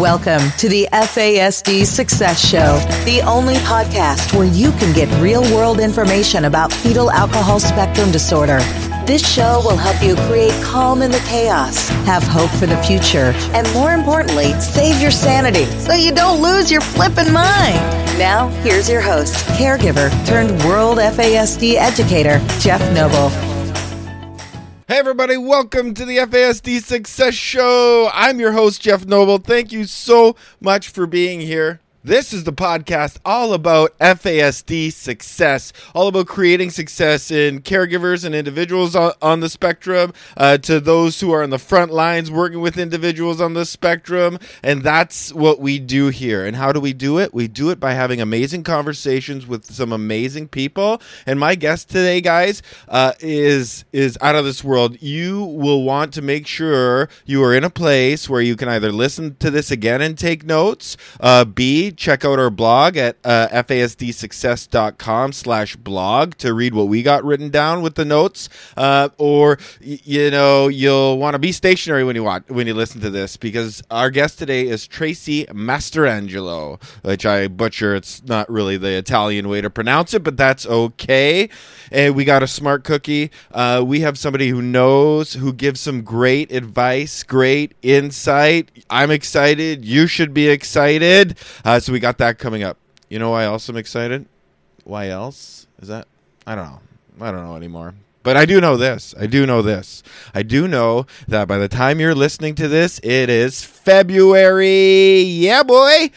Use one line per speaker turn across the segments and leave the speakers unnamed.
Welcome to the FASD Success Show, the only podcast where you can get real world information about fetal alcohol spectrum disorder. This show will help you create calm in the chaos, have hope for the future, and more importantly, save your sanity so you don't lose your flippin' mind. Now, here's your host, caregiver turned world FASD educator, Jeff Noble.
Hey, everybody, welcome to the FASD Success Show. I'm your host, Jeff Noble. Thank you so much for being here. This is the podcast all about FASD success, all about creating success in caregivers and individuals on, on the spectrum, uh, to those who are on the front lines working with individuals on the spectrum. And that's what we do here. And how do we do it? We do it by having amazing conversations with some amazing people. And my guest today, guys, uh, is is out of this world. You will want to make sure you are in a place where you can either listen to this again and take notes, uh, B, check out our blog at uh, fasdsuccess.com slash blog to read what we got written down with the notes. Uh, or, y- you know, you'll want to be stationary when you watch, when you listen to this because our guest today is Tracy Masterangelo, which I butcher. It's not really the Italian way to pronounce it, but that's okay. And we got a smart cookie. Uh, we have somebody who knows, who gives some great advice, great insight. I'm excited. You should be excited. Uh, so we got that coming up. You know why else I'm excited? Why else? Is that? I don't know. I don't know anymore. But I do know this. I do know this. I do know that by the time you're listening to this, it is February. Yeah, boy.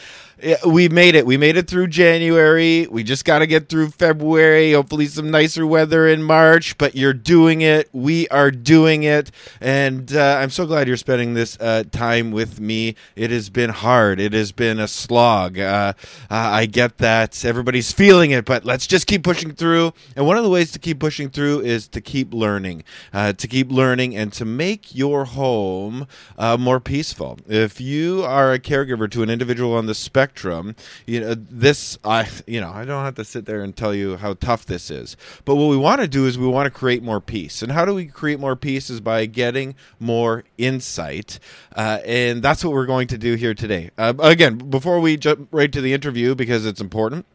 We made it. We made it through January. We just got to get through February. Hopefully, some nicer weather in March. But you're doing it. We are doing it, and uh, I'm so glad you're spending this uh, time with me. It has been hard. It has been a slog. Uh, I get that everybody's feeling it, but let's just keep pushing through. And one of the ways to keep pushing through is to keep learning, uh, to keep learning, and to make your home uh, more peaceful. If you are a caregiver to an individual on the spectrum spectrum. You know, this I you know, I don't have to sit there and tell you how tough this is. But what we want to do is we want to create more peace. And how do we create more peace is by getting more insight. Uh, and that's what we're going to do here today. Uh, again, before we jump right to the interview because it's important.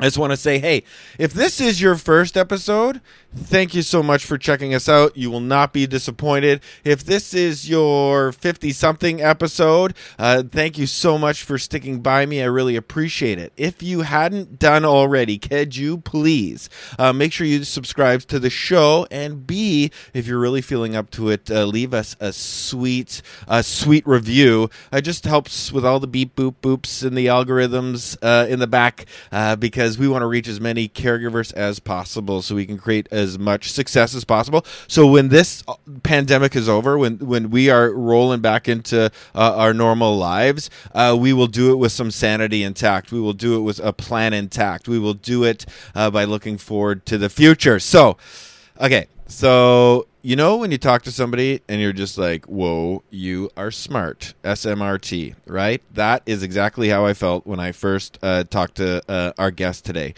I just want to say, hey, if this is your first episode, thank you so much for checking us out. You will not be disappointed. If this is your 50 something episode, uh, thank you so much for sticking by me. I really appreciate it. If you hadn't done already, could you please uh, make sure you subscribe to the show? And B, if you're really feeling up to it, uh, leave us a sweet, a sweet review. It just helps with all the beep boop boops and the algorithms uh, in the back uh, because because we want to reach as many caregivers as possible so we can create as much success as possible. So when this uh, pandemic is over, when when we are rolling back into uh, our normal lives, uh, we will do it with some sanity intact. We will do it with a plan intact. We will do it uh, by looking forward to the future. So, okay, so you know when you talk to somebody and you're just like, "Whoa, you are smart." SMRT, right? That is exactly how I felt when I first uh, talked to uh, our guest today.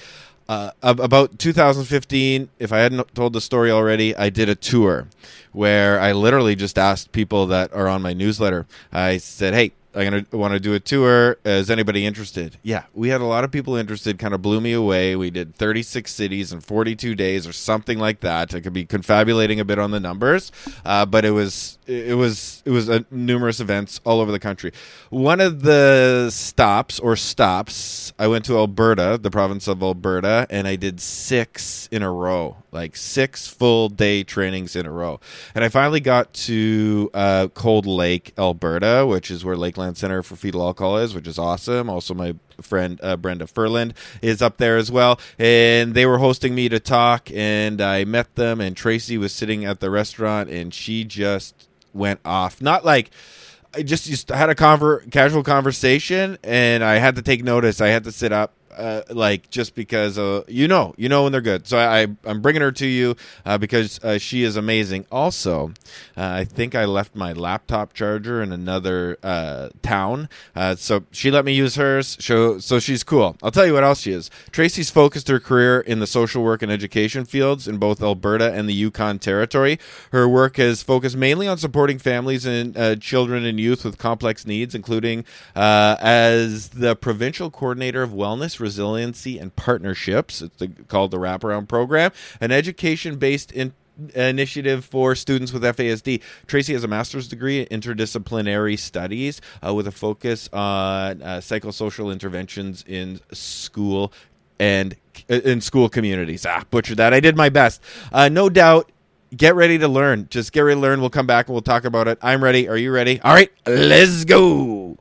Uh, about 2015, if I hadn't told the story already, I did a tour where I literally just asked people that are on my newsletter. I said, "Hey, I'm gonna want to do a tour. Is anybody interested? Yeah, we had a lot of people interested. Kind of blew me away. We did 36 cities in 42 days or something like that. I could be confabulating a bit on the numbers, uh, but it was it was it was a, numerous events all over the country. One of the stops or stops, I went to Alberta, the province of Alberta, and I did six in a row, like six full day trainings in a row. And I finally got to uh, Cold Lake, Alberta, which is where Lakeland Center for Fetal Alcohol is, which is awesome. Also, my friend uh, Brenda Furland is up there as well, and they were hosting me to talk, and I met them, and Tracy was sitting at the restaurant, and she just went off. Not like I just just had a conver- casual conversation, and I had to take notice. I had to sit up. Uh, like just because uh, you know, you know when they're good. So I, I am bringing her to you uh, because uh, she is amazing. Also, uh, I think I left my laptop charger in another uh, town, so she let me use hers. So so she's cool. I'll tell you what else she is. Tracy's focused her career in the social work and education fields in both Alberta and the Yukon Territory. Her work has focused mainly on supporting families and children and youth with complex needs, including as the provincial coordinator of wellness resiliency, and partnerships. It's the, called the Wraparound Program, an education based in initiative for students with FASD. Tracy has a master's degree in interdisciplinary studies uh, with a focus on uh, psychosocial interventions in school and uh, in school communities. Ah, butchered that. I did my best. Uh, no doubt. Get ready to learn. Just get ready to learn. We'll come back and we'll talk about it. I'm ready. Are you ready? All right, let's go.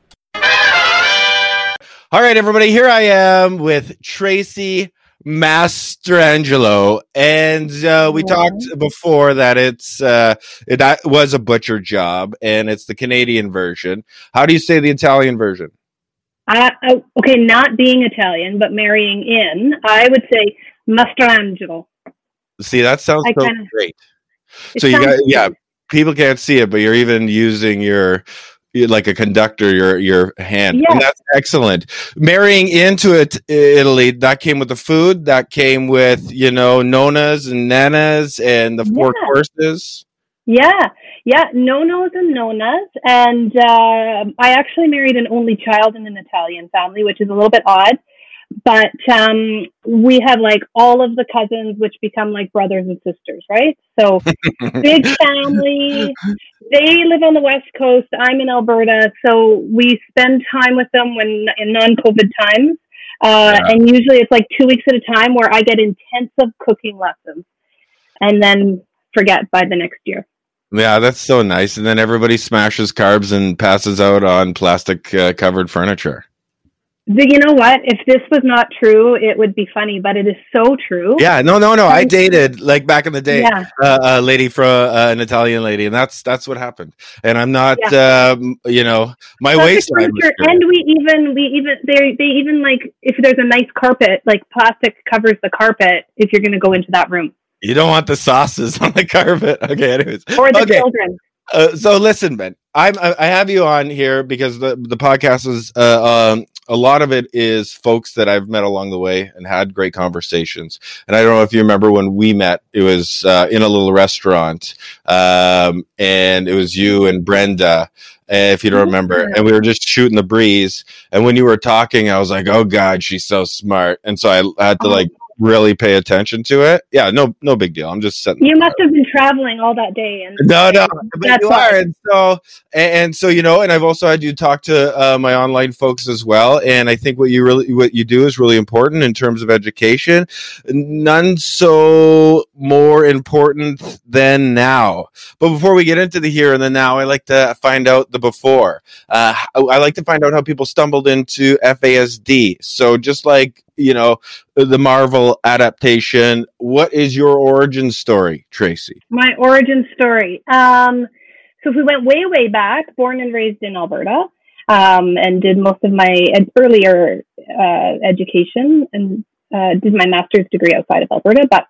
All right, everybody, here I am with Tracy Mastrangelo, and uh, we talked before that it's uh, it was a butcher job, and it's the Canadian version. How do you say the Italian version?
Uh, okay, not being Italian, but marrying in, I would say Mastrangelo.
See, that sounds I so kinda, great. So you got, yeah, people can't see it, but you're even using your like a conductor your your hand yes. and that's excellent marrying into it italy that came with the food that came with you know nonas and nanas and the four yeah. courses
yeah yeah nonos and nonas and uh, i actually married an only child in an italian family which is a little bit odd but um, we have like all of the cousins which become like brothers and sisters right? So big family. They live on the west coast. I'm in alberta. So we spend time with them when in non-covid times. Uh, yeah. and usually it's like two weeks at a time where i get intensive cooking lessons and then forget by the next year.
Yeah, that's so nice. And then everybody smashes carbs and passes out on plastic uh, covered furniture
you know what? If this was not true, it would be funny, but it is so true.
Yeah, no, no, no. I dated like back in the day, yeah. uh, a lady from uh, an Italian lady, and that's that's what happened. And I'm not, yeah. um, you know, my that's waistline.
And we even we even they they even like if there's a nice carpet, like plastic covers the carpet if you're going to go into that room.
You don't want the sauces on the carpet. Okay, anyways.
Or the
okay.
children.
Uh, so listen, Ben, I'm I have you on here because the the podcast is uh, um, a lot of it is folks that I've met along the way and had great conversations. And I don't know if you remember when we met, it was uh, in a little restaurant, um, and it was you and Brenda. If you don't remember, and we were just shooting the breeze. And when you were talking, I was like, "Oh God, she's so smart!" And so I had to like really pay attention to it. Yeah, no, no big deal. I'm just setting.
You must have been traveling all that day, and
no, no, but you are, and so and, and, so you know, and I've also had you talk to uh, my online folks as well, and I think what you really what you do is really important in terms of education. None so more important than now. But before we get into the here and the now, I like to find out the before. Uh, I like to find out how people stumbled into FASD. So just like you know the Marvel adaptation. What is your origin story, Tracy?
My origin story. Um, so if we went way way back, born and raised in Alberta, um, and did most of my ed- earlier uh, education and uh, did my master's degree outside of Alberta, but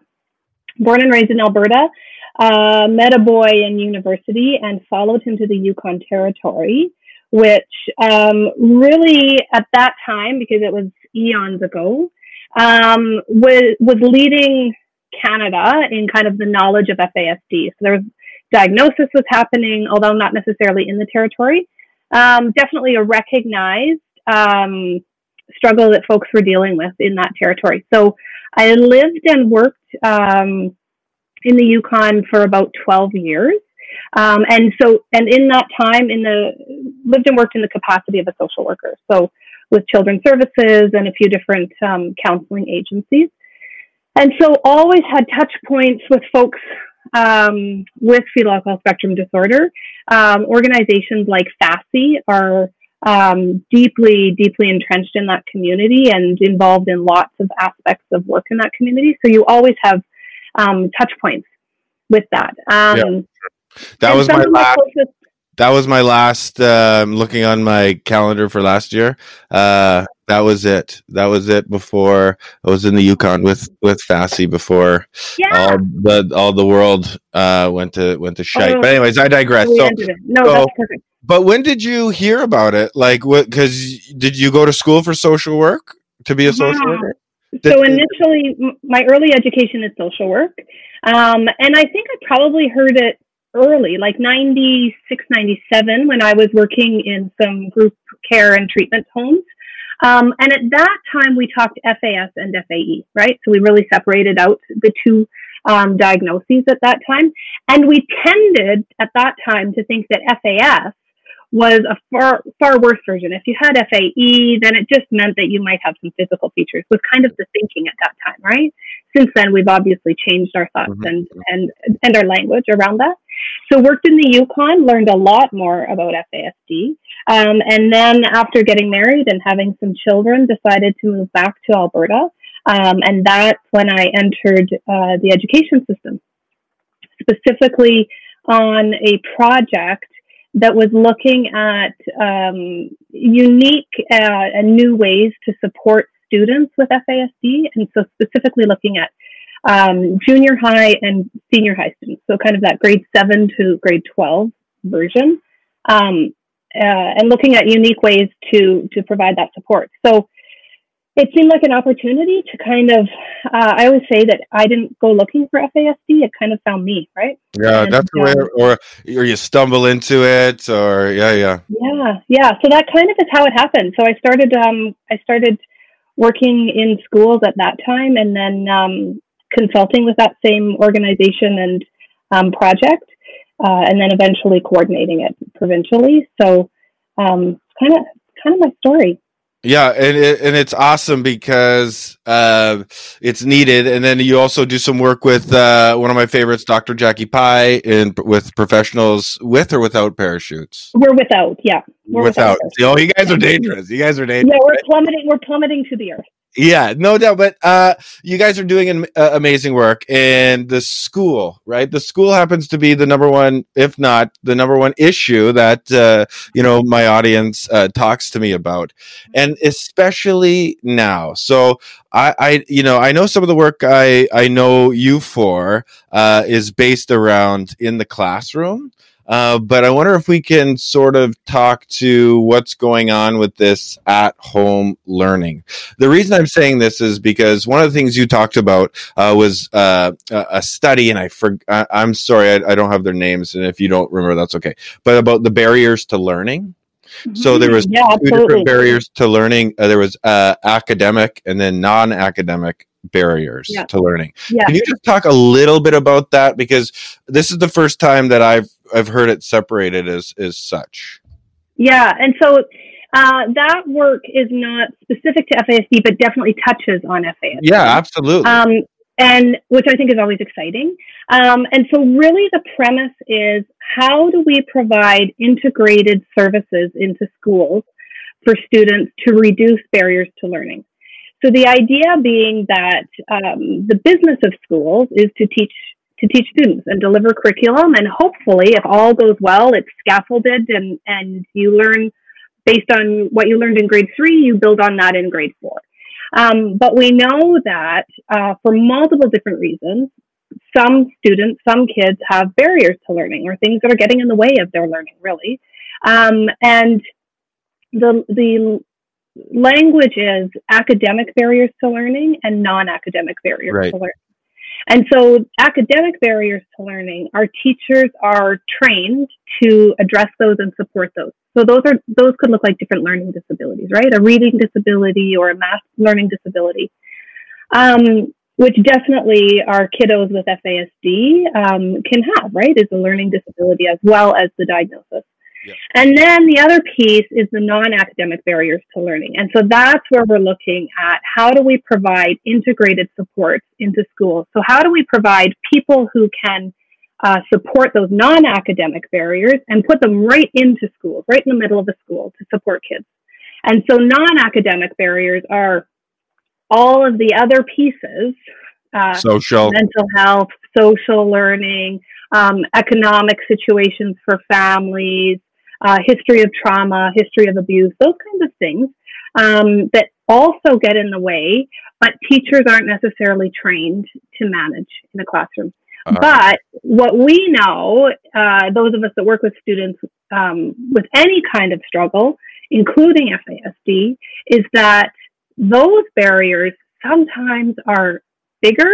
born and raised in Alberta. Uh, met a boy in university and followed him to the Yukon Territory, which um, really at that time, because it was eons ago, um, was was leading Canada in kind of the knowledge of FASD. So there was diagnosis was happening, although not necessarily in the territory. Um, definitely a recognized um, struggle that folks were dealing with in that territory. So I lived and worked um, in the Yukon for about 12 years. Um, and so, and in that time, in the lived and worked in the capacity of a social worker. So with children's services and a few different um, counseling agencies. And so always had touch points with folks um, with fetal alcohol spectrum disorder. Um, organizations like FASSY are um, deeply, deeply entrenched in that community and involved in lots of aspects of work in that community. So you always have um, touch points with that. Um,
yeah. That was my last. Closest, that was my last. Uh, I'm looking on my calendar for last year. Uh, that was it. That was it. Before I was in the Yukon with with FASSY before
Yeah.
all the all the world uh, went to went to shite.
Oh.
but anyways, I digress. So.
No,
so-
that's perfect.
but when did you hear about it? Like, what? Because did you go to school for social work to be a social
Yeah.
worker?
So initially, my early education is social work. Um, and I think I probably heard it early, like 96, 97, when I was working in some group care and treatment homes. Um, and at that time, we talked FAS and FAE, right? So we really separated out the two um, diagnoses at that time. And we tended at that time to think that FAS was a far far worse version. If you had FAE, then it just meant that you might have some physical features. Was kind of the thinking at that time, right? Since then, we've obviously changed our thoughts
Mhm.
and and and our language around that. So worked in the Yukon, learned a lot more about FASD, um, and then after getting married and having some children, decided to move back to Alberta, um, and that's when I entered uh, the education system, specifically on a project that was looking at um, unique uh, and new ways to support students with FASD, and so specifically looking at um, junior high and senior high students, so kind of that grade seven to grade twelve version, um, uh, and looking at unique ways to to provide that support. So it seemed like an opportunity to kind of. Uh, I always say that I didn't go looking for FASD; it kind of found me, right?
Yeah,
And,
that's the way,
um,
or or you stumble into it, or yeah, yeah.
Yeah, yeah. So that kind of is how it happened. So I started, um, I started working in schools at that time, and then um, consulting with that same organization and um, project, uh, and then eventually coordinating it provincially. So, um, kind of, kind of my story.
Yeah, and it, and it's awesome because uh, it's needed, and then you also do some work with uh, one of my favorites, Dr. Jackie Pei, and with professionals with or without parachutes.
We're without, yeah, we're
without,
without.
oh, you guys are dangerous. You guys are dangerous.
Yeah, we're plummeting. We're plummeting to the earth.
Yeah, no doubt. But uh, you guys are doing an, uh, amazing work, and the school, right? The school happens to be the number one, if not the number one issue that uh, you know my audience uh, talks to me about, and especially now. So I, I, you know, I know some of the work I I know you for uh, is based around in the classroom. Uh, but I wonder if we can sort of talk to what's going on with this at home learning. The reason I'm saying this is because one of the things you talked about uh, was uh, a study, and I for, I, I'm sorry, I, I don't have their names, and if you don't remember, that's okay. But about the barriers to learning. So there was
yeah,
two
absolutely.
different barriers to learning. Uh, there was uh, academic and then non-academic barriers
Yeah.
to learning.
Yeah.
Can you just talk a little bit about that because this is the first time that I've I've heard it separated as as such.
Yeah, and so uh, that work is not specific to FASD, but definitely touches on FASD.
Yeah, absolutely.
Um, and which I think is always exciting. Um, and so, really, the premise is how do we provide integrated services into schools for students to reduce barriers to learning? So, the idea being that um, the business of schools is to teach to teach students and deliver curriculum, and hopefully, if all goes well, it's scaffolded and and you learn based on what you learned in grade three, you build on that in grade four. Um, but we know that uh, for multiple different reasons, some students, some kids have barriers to learning or things that are getting in the way of their learning, really. Um, and the, the language is academic barriers to learning and non academic barriers
Right.
to learning. And so, academic barriers to learning, our teachers are trained to address those and support those. So those are those could look like different learning disabilities, right? A reading disability or a math learning disability, um, which definitely our kiddos with FASD um, can have, right? Is a learning disability as well as the diagnosis.
Yeah.
And then the other piece is the non-academic barriers to learning. And so that's where we're looking at how do we provide integrated supports into schools? So how do we provide people who can uh, support those non-academic barriers and put them right into schools, right in the middle of the school to support kids. And so non-academic barriers are all of the other pieces, uh,
Social.
mental health, social learning, um, economic situations for families, uh, history of trauma, history of abuse, those kinds of things um, that also get in the way, but teachers aren't necessarily trained to manage in the classroom. Uh-huh. But what we know, uh, those of us that work with students um, with any kind of struggle, including FASD, is that those barriers sometimes are bigger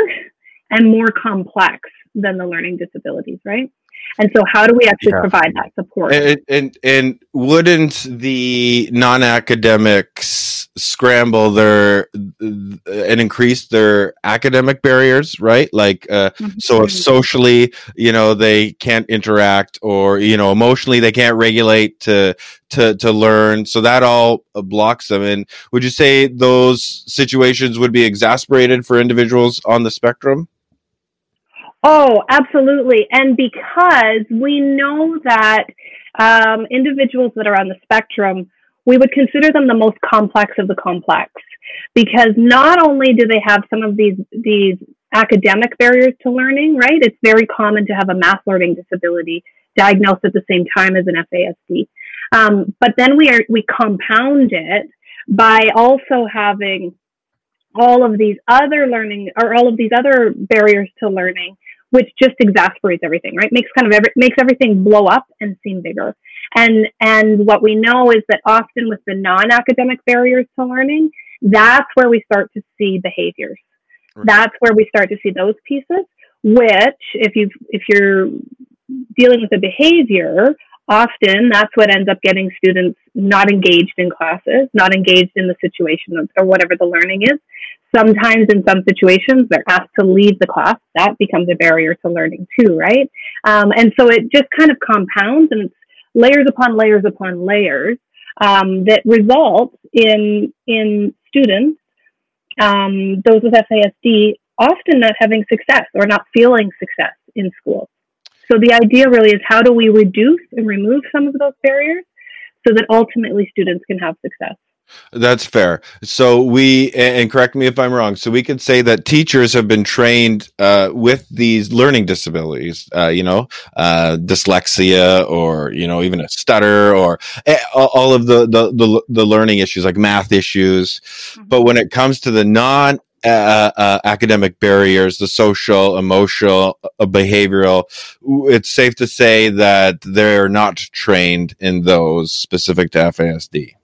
and more complex than the learning disabilities, right? And so, how do we actually yeah. provide that support?
And, and, and wouldn't the non academics scramble their and increase their academic barriers, right? Like, uh, mm-hmm. so if socially, you know, they can't interact, or you know, emotionally they can't regulate to to to learn, so that all blocks them. And would you say those situations would be exasperated for individuals on the spectrum?
Oh, absolutely. And because we know that um, individuals that are on the spectrum, we would consider them the most complex of the complex because not only do they have some of these these academic barriers to learning, right? It's very common to have a math learning disability diagnosed at the same time as an FASD. Um, but then we are we compound it by also having all of these other learning or all of these other barriers to learning which just exasperates everything, right? Makes kind of every, makes everything blow up and seem bigger. And and what we know is that often with the non-academic barriers to learning, that's where we start to see behaviors. Right. That's where we start to see those pieces. Which, if you if you're dealing with a behavior, often that's what ends up getting students not engaged in classes, not engaged in the situation or whatever the learning is. Sometimes in some situations, they're asked to leave the class. That becomes a barrier to learning too, right? Um, and so it just kind of compounds and it's layers upon layers upon layers um, that results in, in students, um, those with FASD, often not having success or not feeling success in school. So the idea really is how do we reduce and remove some of those barriers so that ultimately students can have success.
That's fair. So we, and correct me if I'm wrong. So we could say that teachers have been trained uh, with these learning disabilities. Uh, you know, uh, dyslexia, or you know, even a stutter, or eh, all of the the the, the learning issues like math issues. Mm-hmm. But when it comes to the non uh, uh, academic barriers, the social, emotional, uh, behavioral, it's safe to say that they're not trained in those specific to FASD.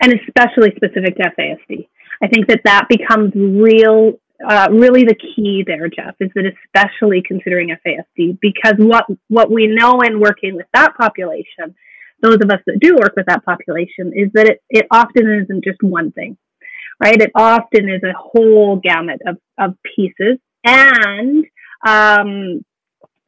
And especially specific to FASD. I think that that becomes real, uh, really the key there, Jeff, is that especially considering FASD, because what, what we know in working with that population, those of us that do work with that population, is that it, it often isn't just one thing right? It often is a whole gamut of, of pieces. And um,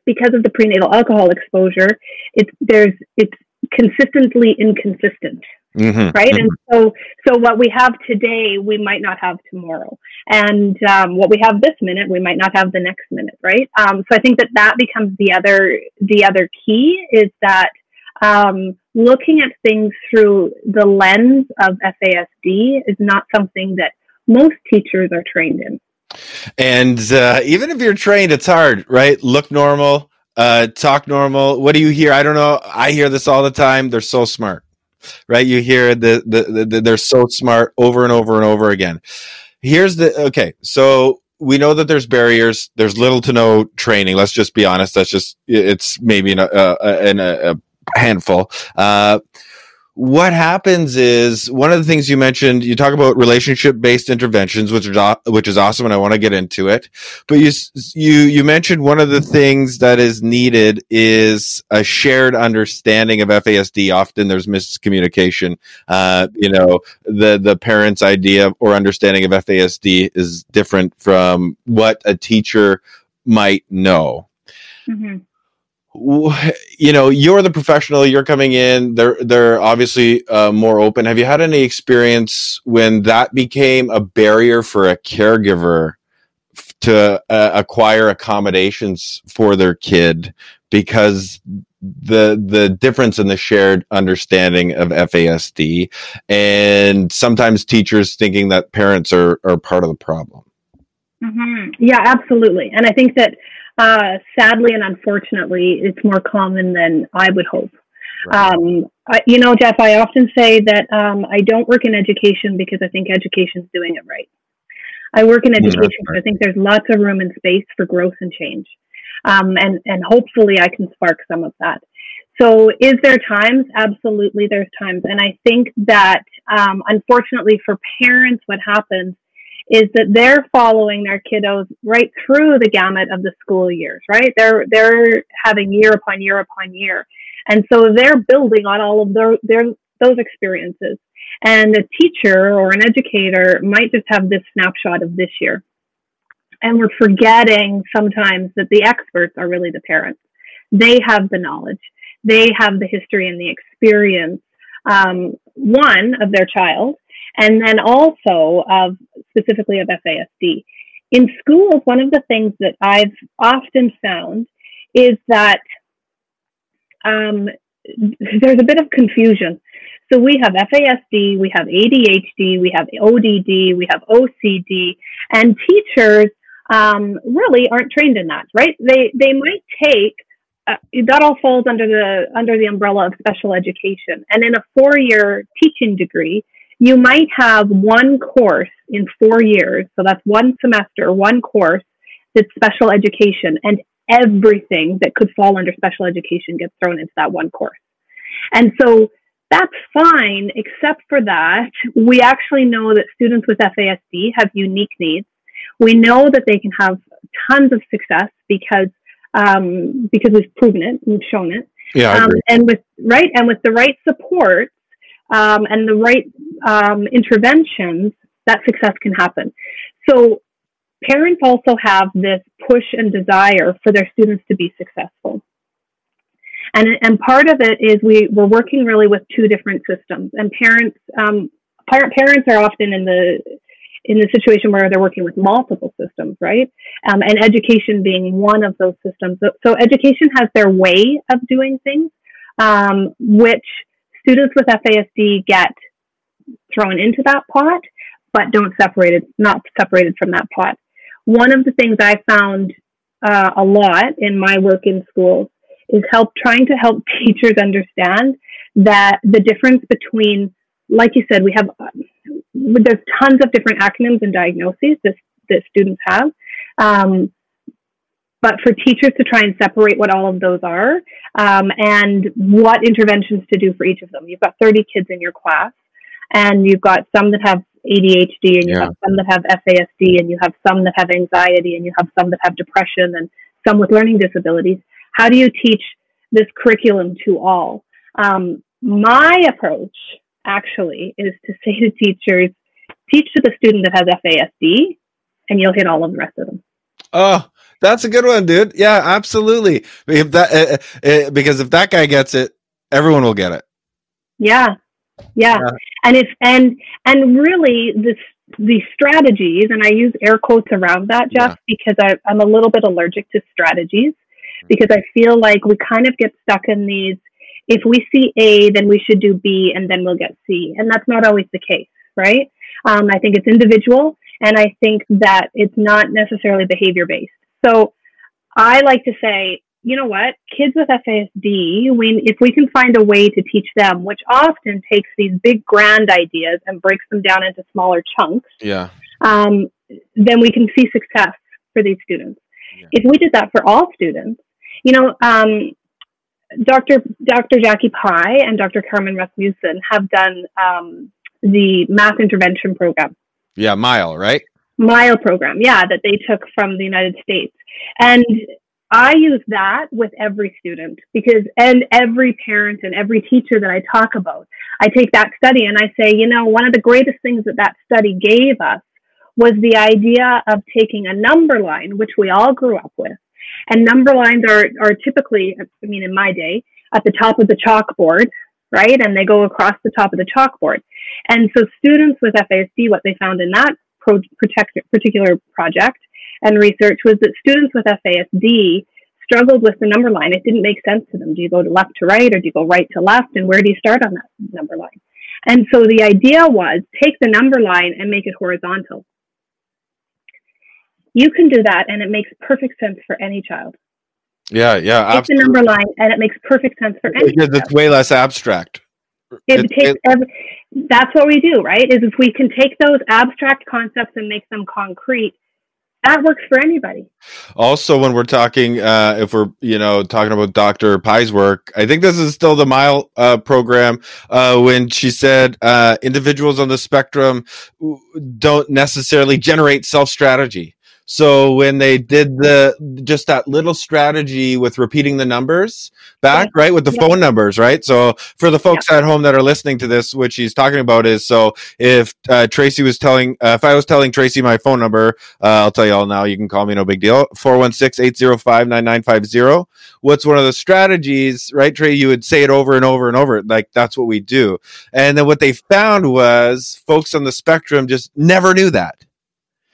because of the prenatal alcohol exposure, it's there's it's consistently inconsistent. Mm-hmm. Right. Mm-hmm. And so, so what we have today, we might not have tomorrow. And um, what we have this minute, we might not have the next minute. Right. Um, so I think that that becomes the other, the other key is that um, looking at things through the lens of FASD is not something that most teachers are trained in.
And uh, even if you're trained, it's hard, right? Look normal, uh, talk normal. What do you hear? I don't know. I hear this all the time. They're so smart, right? You hear the, the, the, the they're so smart over and over and over again. Here's the okay. So we know that there's barriers. There's little to no training. Let's just be honest. That's just it's maybe in a, a, a, a handful. Uh, what happens is one of the things you mentioned you talk about relationship based interventions which is which is awesome and I want to get into it. But you you you mentioned one of the things that is needed is a shared understanding of FASD often there's miscommunication. Uh, you know the the parents idea or understanding of FASD is different from what a teacher might know. Mm-hmm you know you're the professional you're coming in they're they're obviously uh, more open. Have you had any experience when that became a barrier for a caregiver to uh, acquire accommodations for their kid because the the difference in the shared understanding of FASD and sometimes teachers thinking that parents are are part of the problem?
Mm-hmm. yeah absolutely. And i think that uh, sadly and unfortunately, it's more common than I would hope. Right. Um, I, you know, Jeff, I often say that um, I don't work in education because I think education's doing it right. I work in education because I think there's lots of room and space for growth and change. Um, and, and hopefully I can spark some of that. So, is there times? Absolutely, there's times. And I think that um, unfortunately for parents, what happens is that they're following their kiddos right through the gamut of the school years, right? They're they're having year upon year upon year, and so they're building on all of their, their those experiences. And a teacher or an educator might just have this snapshot of this year, and we're forgetting sometimes that the experts are really the parents. They have the knowledge, they have the history and the experience. Um, one of their child, and then also of specifically of FASD. In schools, one of the things that I've often found is that um, there's a bit of confusion. So we have FASD, we have ADHD, we have ODD, we have OCD, and teachers um, really aren't trained in that, right? They they might take uh, that all falls under the under the umbrella of special education, and in a four year teaching degree, you might have one course in four years. So that's one semester, one course that's special education, and everything that could fall under special education gets thrown into that one course. And so that's fine, except for that, we actually know that students with FASD have unique needs. We know that they can have tons of success because um, because we've proven it, we've shown it.
Yeah,
um, and with right and with the right support, um, and the right um, interventions, that success can happen. So parents also have this push and desire for their students to be successful. And, and part of it is we, we're working really with two different systems and parents, um, parents are often in the, in the situation where they're working with multiple systems, right? Um, and education being one of those systems. So, so education has their way of doing things, um, which students with FASD get thrown into that pot, but don't separate it, not separated from that pot. One of the things I found uh, a lot in my work in schools is help trying to help teachers understand that the difference between, like you said, we have there's tons of different acronyms and diagnoses that, that students have. Um, but for teachers to try and separate what all of those are um, and what interventions to do for each of them. You've got 30 kids in your class, and you've got some that have ADHD, and you yeah. have some that have FASD, and you have some that have anxiety, and you have some that have depression, and some with learning disabilities. How do you teach this curriculum to all? Um, my approach actually is to say to teachers, teach to the student that has FASD, and you'll hit all of the rest of them.
Oh, that's a good one, dude. Yeah, absolutely. If that uh, uh, because if that guy gets it, everyone will get it.
Yeah. yeah, yeah, and if and and really this the strategies, and I use air quotes around that, Jeff, yeah. because I, I'm a little bit allergic to strategies because I feel like we kind of get stuck in these. If we see A, then we should do B, and then we'll get C, and that's not always the case, right? Um, I think it's individual, and I think that it's not necessarily behavior based. So I like to say, you know what, kids with FASD, we, if we can find a way to teach them, which often takes these big grand ideas and breaks them down into smaller chunks,
yeah,
um, then we can see success for these students. Yeah. If we did that for all students, you know, um, Dr. Dr. Jackie Pei and Dr. Carmen Rasmussen have done um, the math intervention program.
Yeah, MILE, right?
Mile program yeah that they took from the united states. And i use that with every student because and every parent and every teacher that i talk about i take that study and i say you know one of the greatest things that that study gave us was the idea of taking a number line which we all grew up with. And number lines are are typically i mean in my day at the top of the chalkboard right? And they go across the top of the chalkboard. And so students with fasd what they found in that pro- protect, particular project and research was that students with FASD struggled with the number line. It didn't make sense to them. Do you go to left to right or do you go right to left? And where do you start on that number line? And so the idea was take the number line and make it horizontal. You can do that and it makes perfect sense for any child.
Yeah, yeah,
Take the number line, and it makes perfect sense for any.
Because it's way less abstract.
It,
It-
takes every, that's what we do, right? Is if we can take those abstract concepts and make them concrete, that works for anybody.
Also, when we're talking, uh, if we're you know talking about Dr. Pei's work, I think this is still the MILE uh, program uh, when she said uh, individuals on the spectrum don't necessarily generate self strategy. So when they did the just that little strategy with repeating the numbers back, right, with the
Yeah.
phone numbers, right. So for the folks at home that are listening to this, what she's talking about is so if uh, Tracy was telling, uh, if I was telling Tracy my phone number, uh, I'll tell you all now. You can call me, no big deal. 416-805-9950. What's one of the strategies, right, Trey? You would say it over and over and over. Like that's what we do. And then what they found was folks on the spectrum just never knew that.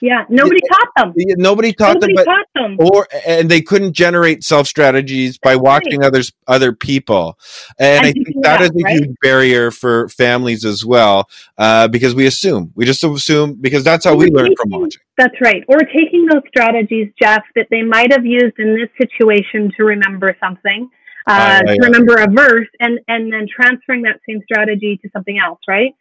Yeah, nobody taught them.
Nobody taught
Nobody
them, but
taught them.
or and they couldn't generate self strategies by watching others other people and
And
i think that
that,
is a
right?
huge barrier for families as well uh, because we assume we just assume because that's how we learn from watching
That's right. Or taking those strategies, Jeff, that they might have used in this situation to remember something, uh,
yeah,
to
yeah.
remember a verse, and and then transferring that same strategy to something else, right?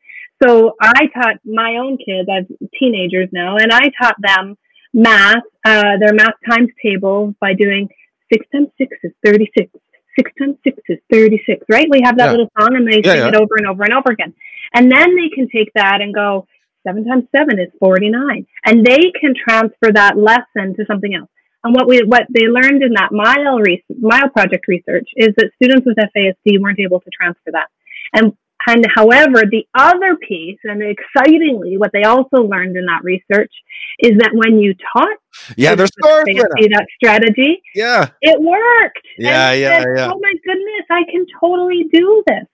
So I taught my own kids, I've teenagers now, and I taught them math, uh, their math times tables by doing six times six is 36. Six times six is 36, right? We have that
Yeah.
little song and they
Yeah,
sing
yeah.
it over and over and over again. And then they can take that and go, seven times seven is 49. And they can transfer that lesson to something else. And what we, what they learned in that MILE, re- MILE project research is that students with FASD weren't able to transfer that. And and however, the other piece, and excitingly, what they also learned in that research is that when you taught
yeah there's
students
scores
FASD that strategy,
yeah
it worked.
Yeah,
And
yeah,
said,
yeah.
Oh my goodness, I can totally do this.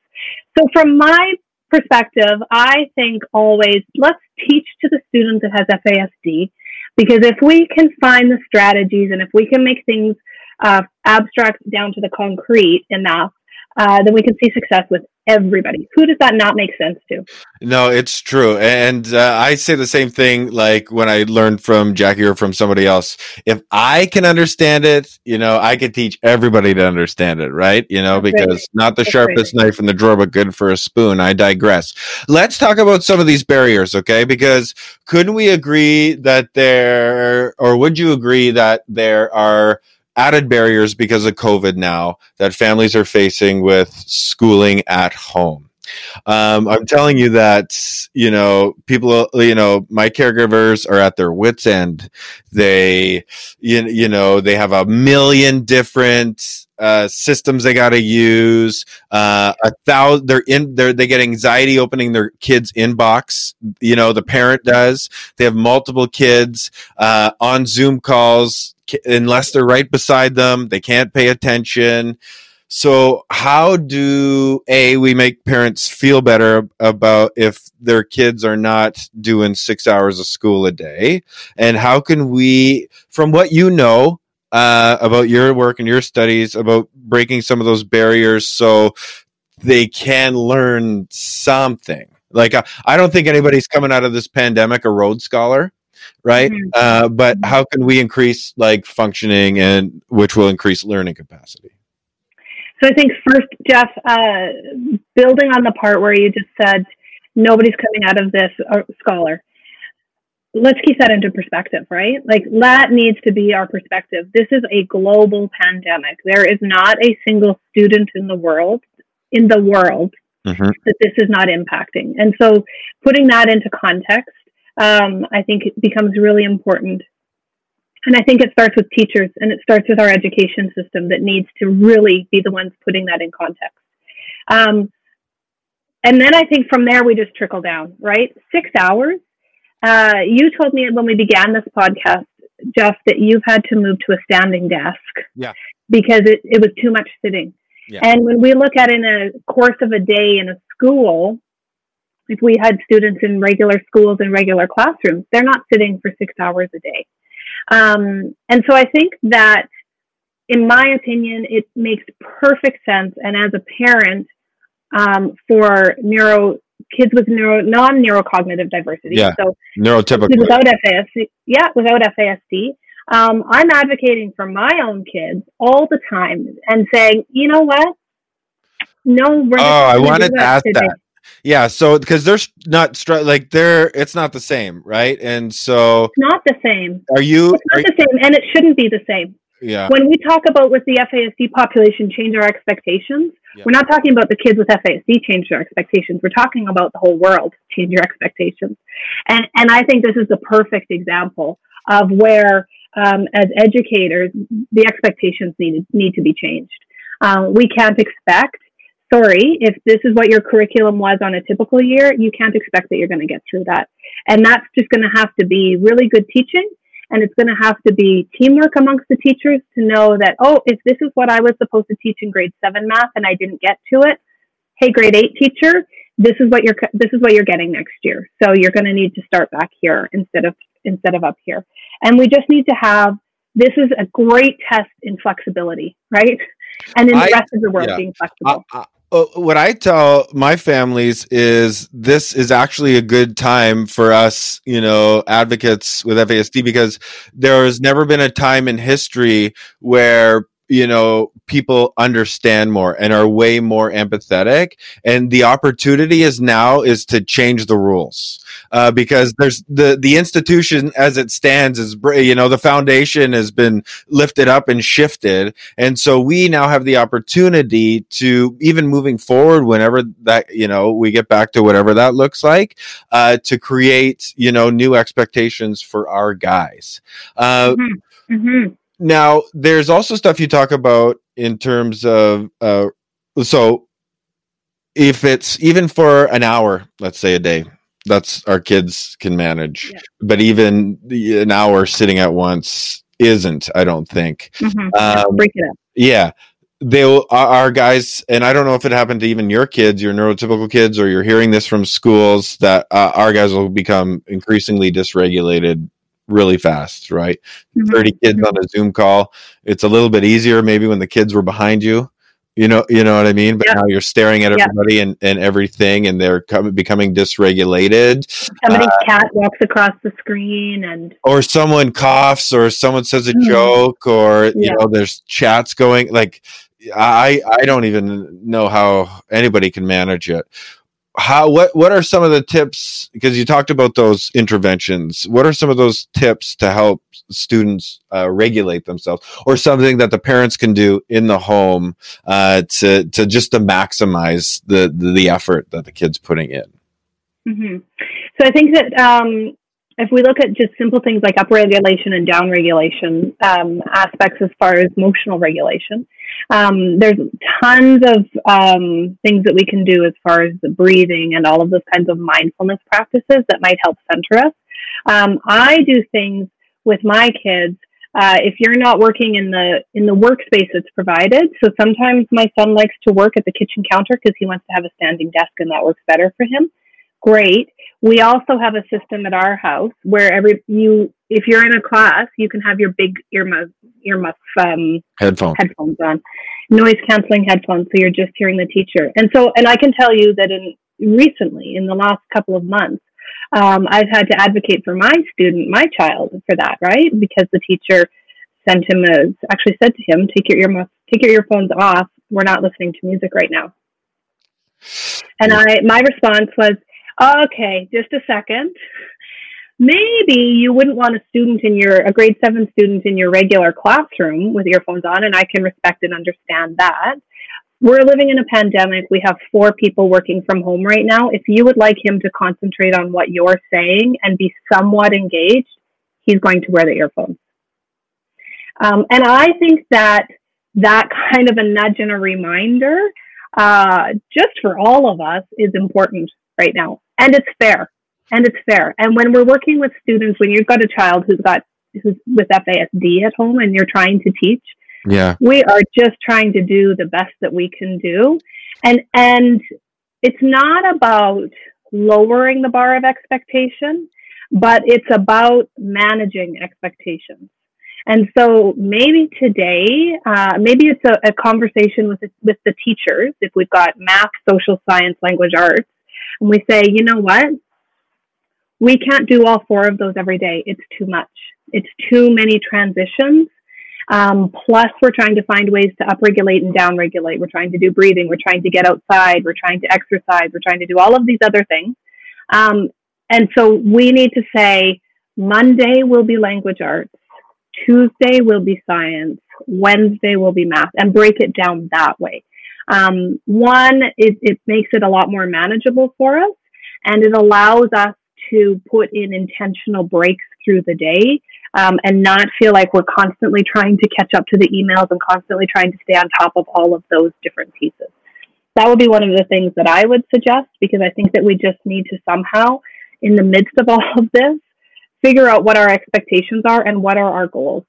So from my perspective, I think always let's teach to the student that has FASD because if we can find the strategies and if we can make things uh, abstract down to the concrete enough, uh, then we can see success with everybody. Who does that not make sense to?
No, it's true. And uh, I say the same thing like when I learned from Jackie or from somebody else. If I can understand it, you know, I can teach everybody to understand it, right? You know,
That's
because not the
That's
sharpest knife in the drawer, but good for a spoon. I digress. Let's talk about some of these barriers, okay? Because couldn't we agree that there, or would you agree that there are added barriers because of COVID now that families are facing with schooling at home? Um, I'm telling you that, you know, people, you know, my caregivers are at their wits end. They, you, you know, they have a million different, uh, systems they got to use. Uh, a thousand, they're in, they're, they get anxiety opening their kids' inbox. You know, the parent does. They have multiple kids, uh, on Zoom calls. Unless they're right beside them, they can't pay attention. So, how do a we make parents feel better about if their kids are not doing six hours of school a day, and how can we, from what you know uh, about your work and your studies, about breaking some of those barriers, so they can learn something? Like, I, I don't think anybody's coming out of this pandemic a Rhodes Scholar, right?
Mhm.
Uh, but how can we increase like functioning and which will increase learning capacity?
So I think first, Jeff, uh, building on the part where you just said nobody's coming out of this uh, scholar. Let's keep that into perspective, right? Like that needs to be our perspective. This is a global pandemic. There is not a single student in the world, in the world,
Mhm.
that this is not impacting. And so putting that into context, um, I think it becomes really important. And I think it starts with teachers and it starts with our education system that needs to really be the ones putting that in context. Um, and then I think from there we just trickle down, right? Six hours. Uh, you told me when we began this podcast, Jeff, that you've had to move to a standing desk.
Yeah.
Because it, it was too much sitting.
Yeah.
And when we look at in a course of a day in a school, if we had students in regular schools and regular classrooms, they're not sitting for six hours a day. Um, and so I think that, in my opinion, it makes perfect sense. And as a parent, um, for neuro kids with neuro non neurocognitive diversity,
Yeah.
so
Neurotypical.
without FASD, yeah, without FASD, Um, I'm advocating for my own kids all the time and saying, you know what? No,
Oh, I wanted to ask
today.
that. Yeah, so because they're not str- like they're it's not the same, right? And so
It's not the same.
are you?
It's
Are,
not the same, and it shouldn't be the same.
yeah,
when we talk about with the FASD population change our expectations,
Yeah.
we're not talking about the kids with FASD change their expectations. We're talking about the whole world change your expectations. And and I think this is the perfect example of where um, as educators the expectations need need to be changed. Um, we can't expect. Sorry, if this is what your curriculum was on a typical year, you can't expect that you're going to get through that. And that's just going to have to be really good teaching and it's going to have to be teamwork amongst the teachers to know that oh if this is what i was supposed to teach in grade 7 math and i didn't get to it hey grade 8 teacher this is what you're this is what you're getting next year so you're going to need to start back here instead of instead of up here and we just need to have this is a great test in flexibility right and in the
I-
rest of the world
yeah.
being flexible
I, Oh, what I tell my families is this is actually a good time for us, you know, advocates with FASD because there has never been a time in history where you know people understand more and are way more empathetic. And the opportunity is now is to change the rules uh, because there's the the institution as it stands is you know the foundation has been lifted up and shifted. And so we now have the opportunity to even moving forward whenever that you know we get back to whatever that looks like uh, to create you know new expectations for our guys. Uh,
hmm
now there's also stuff you talk about in terms of uh, so if it's even for an hour let's say a day that's our kids can manage.
Yeah.
but even the, an hour sitting at once isn't i don't think.
Hmm
Um,
break it up.
yeah. Our, our guys and i don't know if it happened to even your kids your neurotypical kids or you're hearing this from schools that uh, our guys will become increasingly dysregulated really fast right
Mhm.
30 kids on a zoom call it's a little bit easier maybe when the kids were behind you you know you know what i mean but
Yeah.
now you're staring at
Yeah.
everybody and, and everything and they're com- becoming dysregulated
somebody's cat walks across the screen and
or someone coughs or someone says a
Mhm.
joke or you know there's chats going like i i don't even know how anybody can manage it how what what are some of the tips because you talked about those interventions. What are some of those tips to help students uh, regulate themselves or something that the parents can do in the home uh, to to just to maximize the the effort that the kids putting in?
Hmm So I think that um, if we look at just simple things like upregulation and downregulation um, aspects as far as emotional regulation, um, there's tons of um, things that we can do as far as the breathing and all of those kinds of mindfulness practices that might help center us. Um, I do things with my kids. Uh, if you're not working in the in the workspace that's provided, so sometimes my son likes to work at the kitchen counter because he wants to have a standing desk and that works better for him. Great. We also have a system at our house where every you if you're in a class, you can have your big earmuff earmuff um,
headphone
headphones on, noise canceling headphones, so you're just hearing the teacher. And so, and I can tell you that in recently, in the last couple of months, um, I've had to advocate for my student, my child, for that, right? Because the teacher sent him a actually said to him, "Take your earmuffs, take your earphones off. We're not listening to music right now." And I, my response was, "Okay, just a second. Maybe you wouldn't want a student in your a grade seven student in your regular classroom with earphones on, and I can respect and understand that. We're living in a pandemic. We have four people working from home right now. If you would like him to concentrate on what you're saying and be somewhat engaged, he's going to wear the earphones. Um, and I think that that kind of a nudge and a reminder, uh, just for all of us, is important right now, and it's fair and it's fair. And when we're working with students, when you've got a child who's got who's with FASD at home and you're trying to teach,
yeah
we are just trying to do the best that we can do. And and it's not about lowering the bar of expectation, but it's about managing expectations. And so maybe today, uh, maybe it's a, a conversation with the, with the teachers. If we've got math, social science, language arts, and we say, you know what, We can't do all four of those every day. It's too much. It's too many transitions. Um, plus, we're trying to find ways to upregulate and downregulate. We're trying to do breathing. We're trying to get outside. We're trying to exercise. We're trying to do all of these other things. Um, and so we need to say Monday will be language arts, Tuesday will be science, Wednesday will be math, and break it down that way. Um, one, it, it makes it a lot more manageable for us, and it allows us to put in intentional breaks through the day um, and not feel like we're constantly trying to catch up to the emails and constantly trying to stay on top of all of those different pieces. That would be one of the things that I would suggest because I think that we just need to somehow, in the midst of all of this, figure out what our expectations are and what are our goals.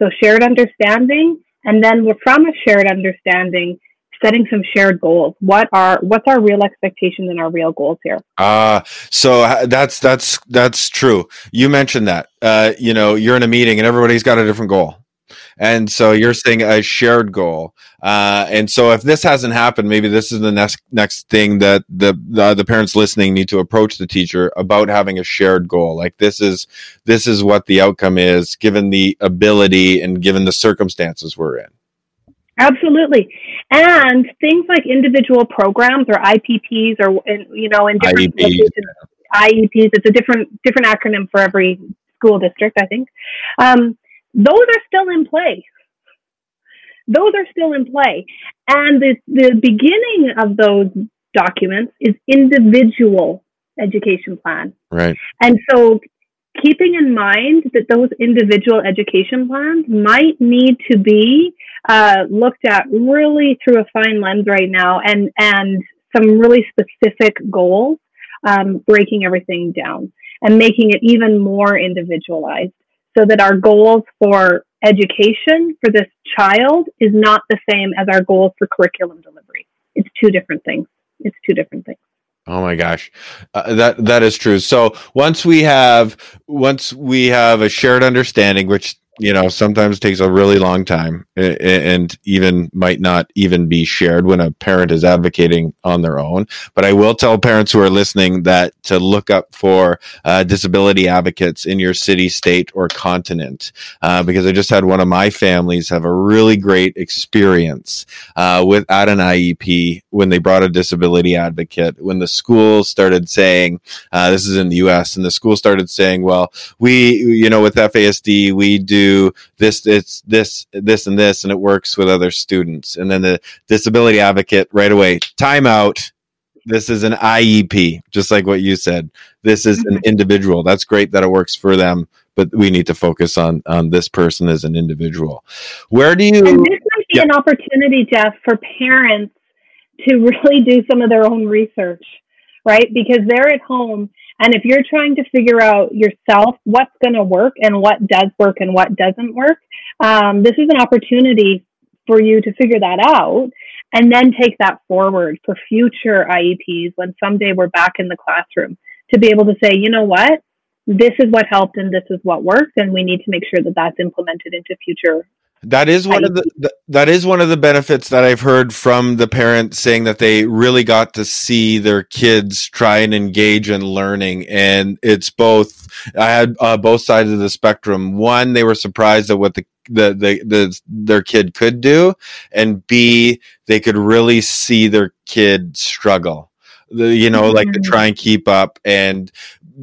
So shared understanding, and then from a shared understanding, setting some shared goals. What are what's our real expectations and our real goals here?
Uh so that's that's that's true. You mentioned that. Uh, you know, you're in a meeting and everybody's got a different goal. And so you're saying a shared goal. Uh, and so if this hasn't happened, maybe this is the next next thing that the, the the parents listening need to approach the teacher about having a shared goal. Like this is this is what the outcome is, given the ability and given the circumstances we're in.
Absolutely. And things like individual programs or IPPs or, you know, in different IEPs. IEPs, it's a different, different acronym for every school district, I think. Um, those are still in play. Those are still in play. And the, the beginning of those documents is individual education plan.
Right.
And so keeping in mind that those individual education plans might need to be uh, looked at really through a fine lens right now and, and some really specific goals, um, breaking everything down and making it even more individualized so that our goals for education for this child is not the same as our goals for curriculum delivery. It's two different things. It's two different things.
Oh my gosh, uh, that that is true. So once we have once we have a shared understanding, which you know sometimes takes a really long time and even might not even be shared when a parent is advocating on their own. But i will tell parents who are listening that to look up for uh, disability advocates in your city state or continent uh, because i just had one of my families have a really great experience uh, with at an iep when they brought a disability advocate. When the school started saying uh, this is in the us and the school started saying well we you know with fasd we do this, it's this, this, and this, and it works with other students. And then the disability advocate right away, timeout. This is an IEP, just like what you said. This is an mm-hmm. individual. That's great that it works for them, but we need to focus on on this person as an individual. Where do you?
And this might be yeah. an opportunity, Jeff, for parents to really do some of their own research, right? Because they're at home and if you're trying to figure out yourself what's going to work and what does work and what doesn't work, um, this is an opportunity for you to figure that out and then take that forward for future IEPs when someday we're back in the classroom to be able to say, you know what, this is what helped and this is what worked, and we need to make sure that that's implemented into future
that is one of the that is one of the benefits that I've heard from the parents saying that they really got to see their kids try and engage in learning, and it's both. I had uh, both sides of the spectrum. One, they were surprised at what the the, the the their kid could do, and B, they could really see their kid struggle. The, you know, mm-hmm. like to mm-hmm. try and keep up, and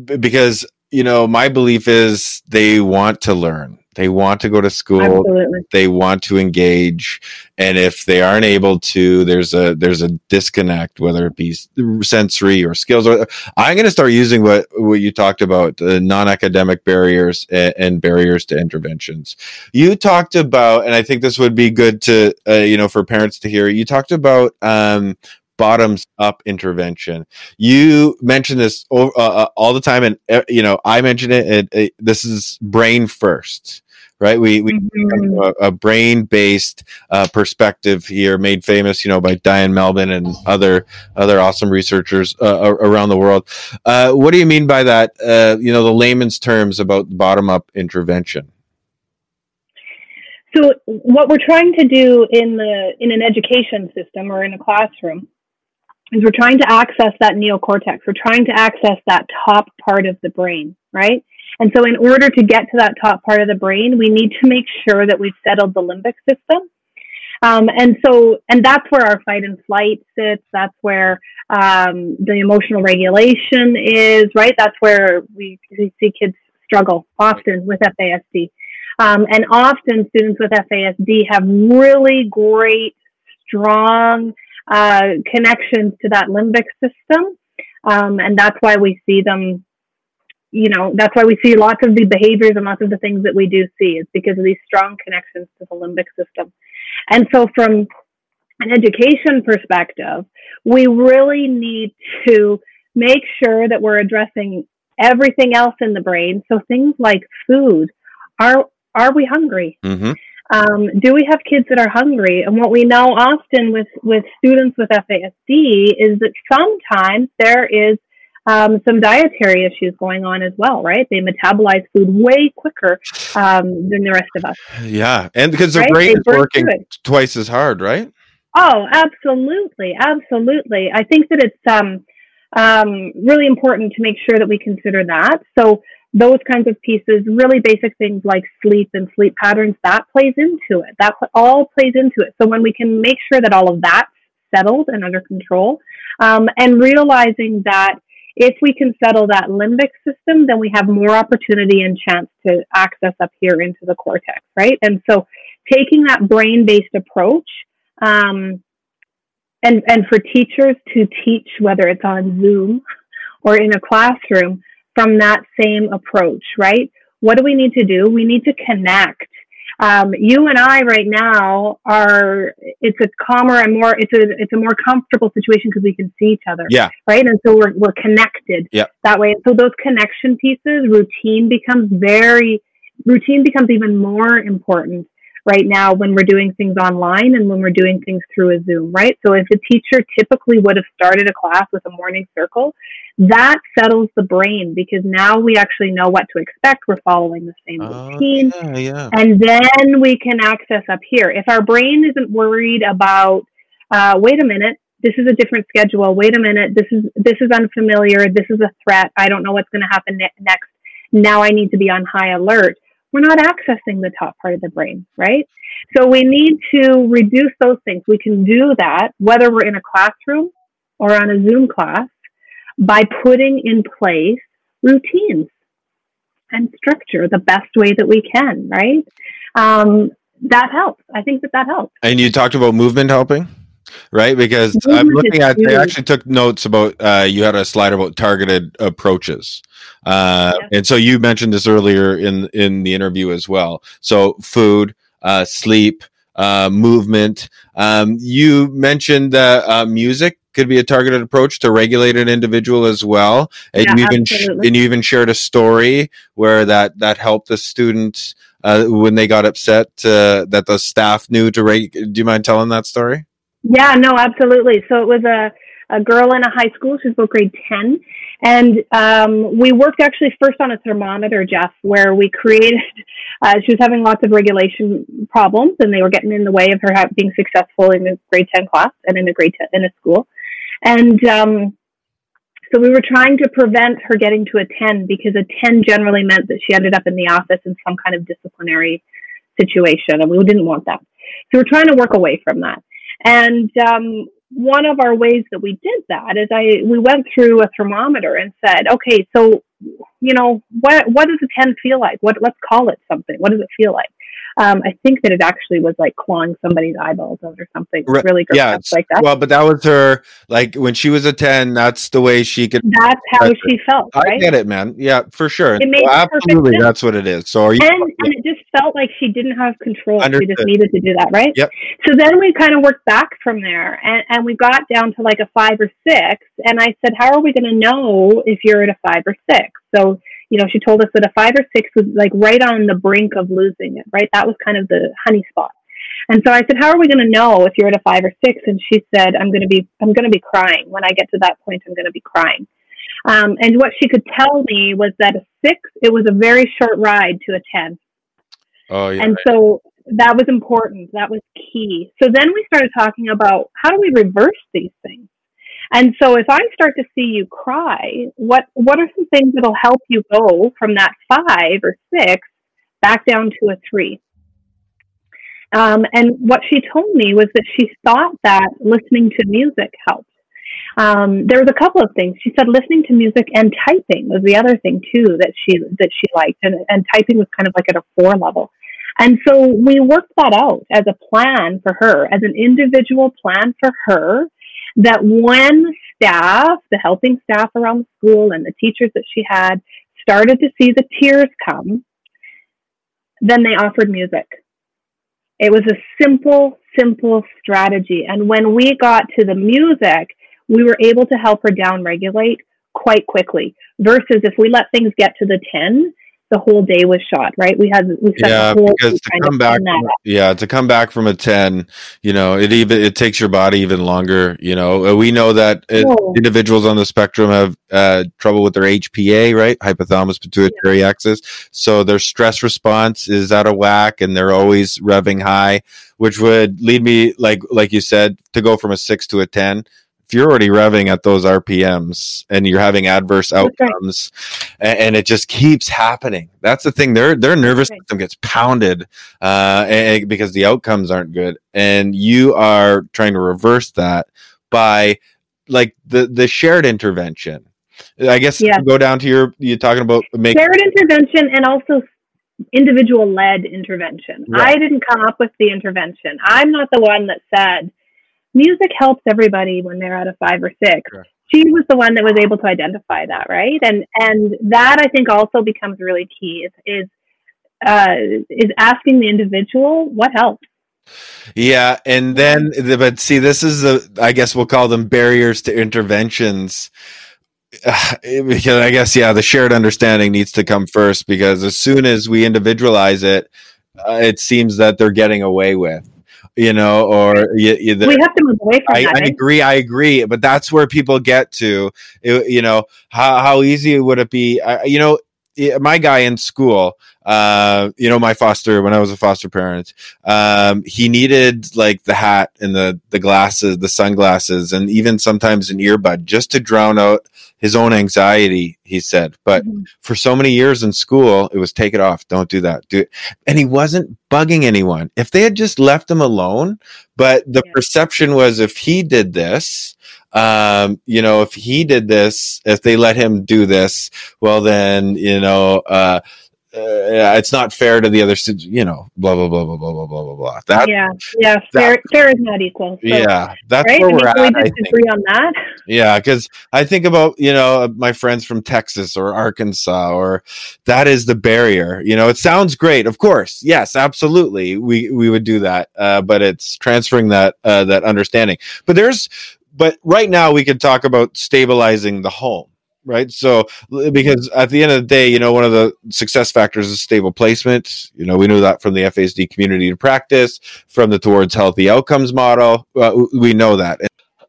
because you know, my belief is they want to learn they want to go to school. Absolutely. They want to engage, and if they aren't able to, there's a there's a disconnect, whether it be sensory or skills. Or I'm going to start using what what you talked about, the non-academic barriers and, and, barriers to interventions. You talked about, and I think this would be good to uh, you know for parents to hear. You talked about um, bottoms up intervention. You mention this uh, uh, all the time, and uh, you know I mention it. And, uh, this is brain first right? We we mm-hmm. a, a brain based uh, perspective here, made famous, you know, by Diane Malbin and other other awesome researchers uh, around the world. Uh, what do you mean by that? Uh, you know, the layman's terms about bottom up intervention.
So, what we're trying to do in the in an education system or in a classroom is we're trying to access that neocortex. We're trying to access that top part of the brain, right? And so, in order to get to that top part of the brain, we need to make sure that we've settled the limbic system. Um, and so, and that's where our fight and flight sits. That's where um, the emotional regulation is, right? That's where we, we see kids struggle often with FASD. Um, and often students with FASD have really great, strong uh, connections to that limbic system. Um, and that's why we see them, you know, that's why we see lots of the behaviors and lots of the things that we do see is because of these strong connections to the limbic system. And so from an education perspective, we really need to make sure that we're addressing everything else in the brain. So things like food, are are we hungry? Mm-hmm. Um, do we have kids that are hungry? And what we know often with with students with FASD is that sometimes there is um, some dietary issues going on as well, right? They metabolize food way quicker um, than the rest of us.
Yeah, and because their right? brain they is working twice as hard, right?
Oh, absolutely, absolutely. I think that it's um, um, really important to make sure that we consider that. So those kinds of pieces, really basic things like sleep and sleep patterns, that plays into it. That all plays into it. So when we can make sure that all of that's settled and under control, um, and realizing that if we can settle that limbic system, then we have more opportunity and chance to access up here into the cortex, right? And so taking that brain based approach, um, and, and for teachers to teach, whether it's on Zoom or in a classroom, from that same approach, right? What do we need to do? We need to connect. Um, you and I right now are it's a calmer and more it's a it's a more comfortable situation because we can see each other.
Yeah.
Right. And so we're we're connected
yeah.
that way. So those connection pieces, routine becomes very routine becomes even more important right now when we're doing things online and when we're doing things through a Zoom, right? So if a teacher typically would have started a class with a morning circle, that settles the brain because now we actually know what to expect. We're following the same oh, routine.
yeah, yeah.
And then we can access up here. If our brain isn't worried about, uh, wait a minute, this is a different schedule. Wait a minute, this is this is unfamiliar. This is a threat. I don't know what's going to happen ne- next. Now I need to be on high alert we're not accessing the top part of the brain, right? So we need to reduce those things. We can do that whether we're in a classroom or on a Zoom class by putting in place routines and structure the best way that we can, right? Um, that helps. I think that that helps.
And you talked about movement helping? Right? Because I'm looking at. I actually took notes about, uh, you had a slide about targeted approaches. Uh, yeah. and so you mentioned this earlier in, in the interview as well. So food, uh, sleep, uh, movement. Um, you mentioned that uh, music could be a targeted approach to regulate an individual as well. And yeah, you even sh- and you even shared a story where that that helped the students uh, when they got upset uh, that the staff knew to rate. Do you mind telling that story?
Yeah, no, absolutely. So it was a, a girl in a high school. She's about grade 10. And um, we worked actually first on a thermometer, Jeff, where we created, uh, she was having lots of regulation problems and they were getting in the way of her being successful in a grade 10 class and in a grade 10 in a school. And um, so we were trying to prevent her getting to a 10 because a 10 generally meant that she ended up in the office in some kind of disciplinary situation. And we didn't want that. So we're trying to work away from that. And um, one of our ways that we did that is I we went through a thermometer and said, okay, so you know what what does a ten feel like? What let's call it something. What does it feel like? Um, I think that it actually was like clawing somebody's eyeballs out or something really gross yeah, like that.
Well, but that was her like when she was a ten. That's the way she could.
That's how she felt. Right?
I get it, man. Yeah, for sure. It made well, absolutely, that's what it is. So are you?
And, and it just felt like she didn't have control. Understood. She just needed to do that, right?
Yep.
So then we kind of worked back from there, and and we got down to like a five or six. And I said, how are we going to know if you're at a five or six? So you know, she told us that a five or six was like right on the brink of losing it, right? That was kind of the honey spot. And so I said, how are we going to know if you're at a five or six? And she said, I'm going to be, I'm going to be crying. When I get to that point, I'm going to be crying. Um, and what she could tell me was that a six, it was a very short ride to a 10.
Oh, yeah.
And so that was important. That was key. So then we started talking about how do we reverse these things? And so if I start to see you cry, what what are some things that'll help you go from that five or six back down to a three? Um, and what she told me was that she thought that listening to music helped. Um, there was a couple of things. She said listening to music and typing was the other thing too that she that she liked, and, and typing was kind of like at a four level. And so we worked that out as a plan for her, as an individual plan for her, that when staff, the helping staff around the school and the teachers that she had started to see the tears come, then they offered music. It was a simple, simple strategy. And when we got to the music, we were able to help her down regulate quite quickly versus if we let things get to the 10 the whole day was shot, right? We had we spent
yeah,
the whole
because to come back, from, yeah, to come back from a ten, you know, it even it takes your body even longer. You know, uh, we know that it, oh. individuals on the spectrum have uh, trouble with their HPA, right, hypothalamus pituitary yeah. axis, so their stress response is out of whack, and they're always revving high, which would lead me, like like you said, to go from a six to a ten if you're already revving at those RPMs and you're having adverse outcomes and, and, it just keeps happening. That's the thing. Their their nervous okay. system gets pounded uh, and, because the outcomes aren't good. And you are trying to reverse that by like the the shared intervention. I guess yeah. go down to your you're talking about
making shared intervention and also individual led intervention. Right. I didn't come up with the intervention. I'm not the one that said music helps everybody when they're at a five or six. She was the one that was able to identify that, right? And and that I think also becomes really key is is uh, is asking the individual what helps.
Yeah, and then but see, this is the I guess we'll call them barriers to interventions. because I guess yeah, the shared understanding needs to come first because as soon as we individualize it, uh, it seems that they're getting away with you know, or you, you,
the, we have to move away from
I,
that.
I eh? agree, I agree, but that's where people get to. You know, how how easy would it be? you know, my guy in school, uh, you know, my foster when I was a foster parent, um, he needed like the hat and the the glasses, the sunglasses, and even sometimes an earbud just to drown out his own anxiety. He said, but mm-hmm. for so many years in school, it was take it off, don't do that, do it. And he wasn't bugging anyone. If they had just left him alone, but the yeah. perception was if he did this, um, you know, if he did this, if they let him do this, well, then, you know, uh, uh, it's not fair to the other, you know, blah blah blah blah blah blah blah blah blah.
That yeah, yeah, fair, that, fair is not equal.
So, yeah, that's right? where I mean, we're at.
We disagree on that.
Yeah, because I think about you know my friends from Texas or Arkansas, or that is the barrier. You know, it sounds great, of course. Yes, absolutely, we we would do that, uh, but it's transferring that uh, that understanding. But there's but right now we could talk about stabilizing the home right so because at the end of the day you know one of the success factors is stable placement you know we know that from the fasd community to practice from the towards healthy outcomes model uh, we know that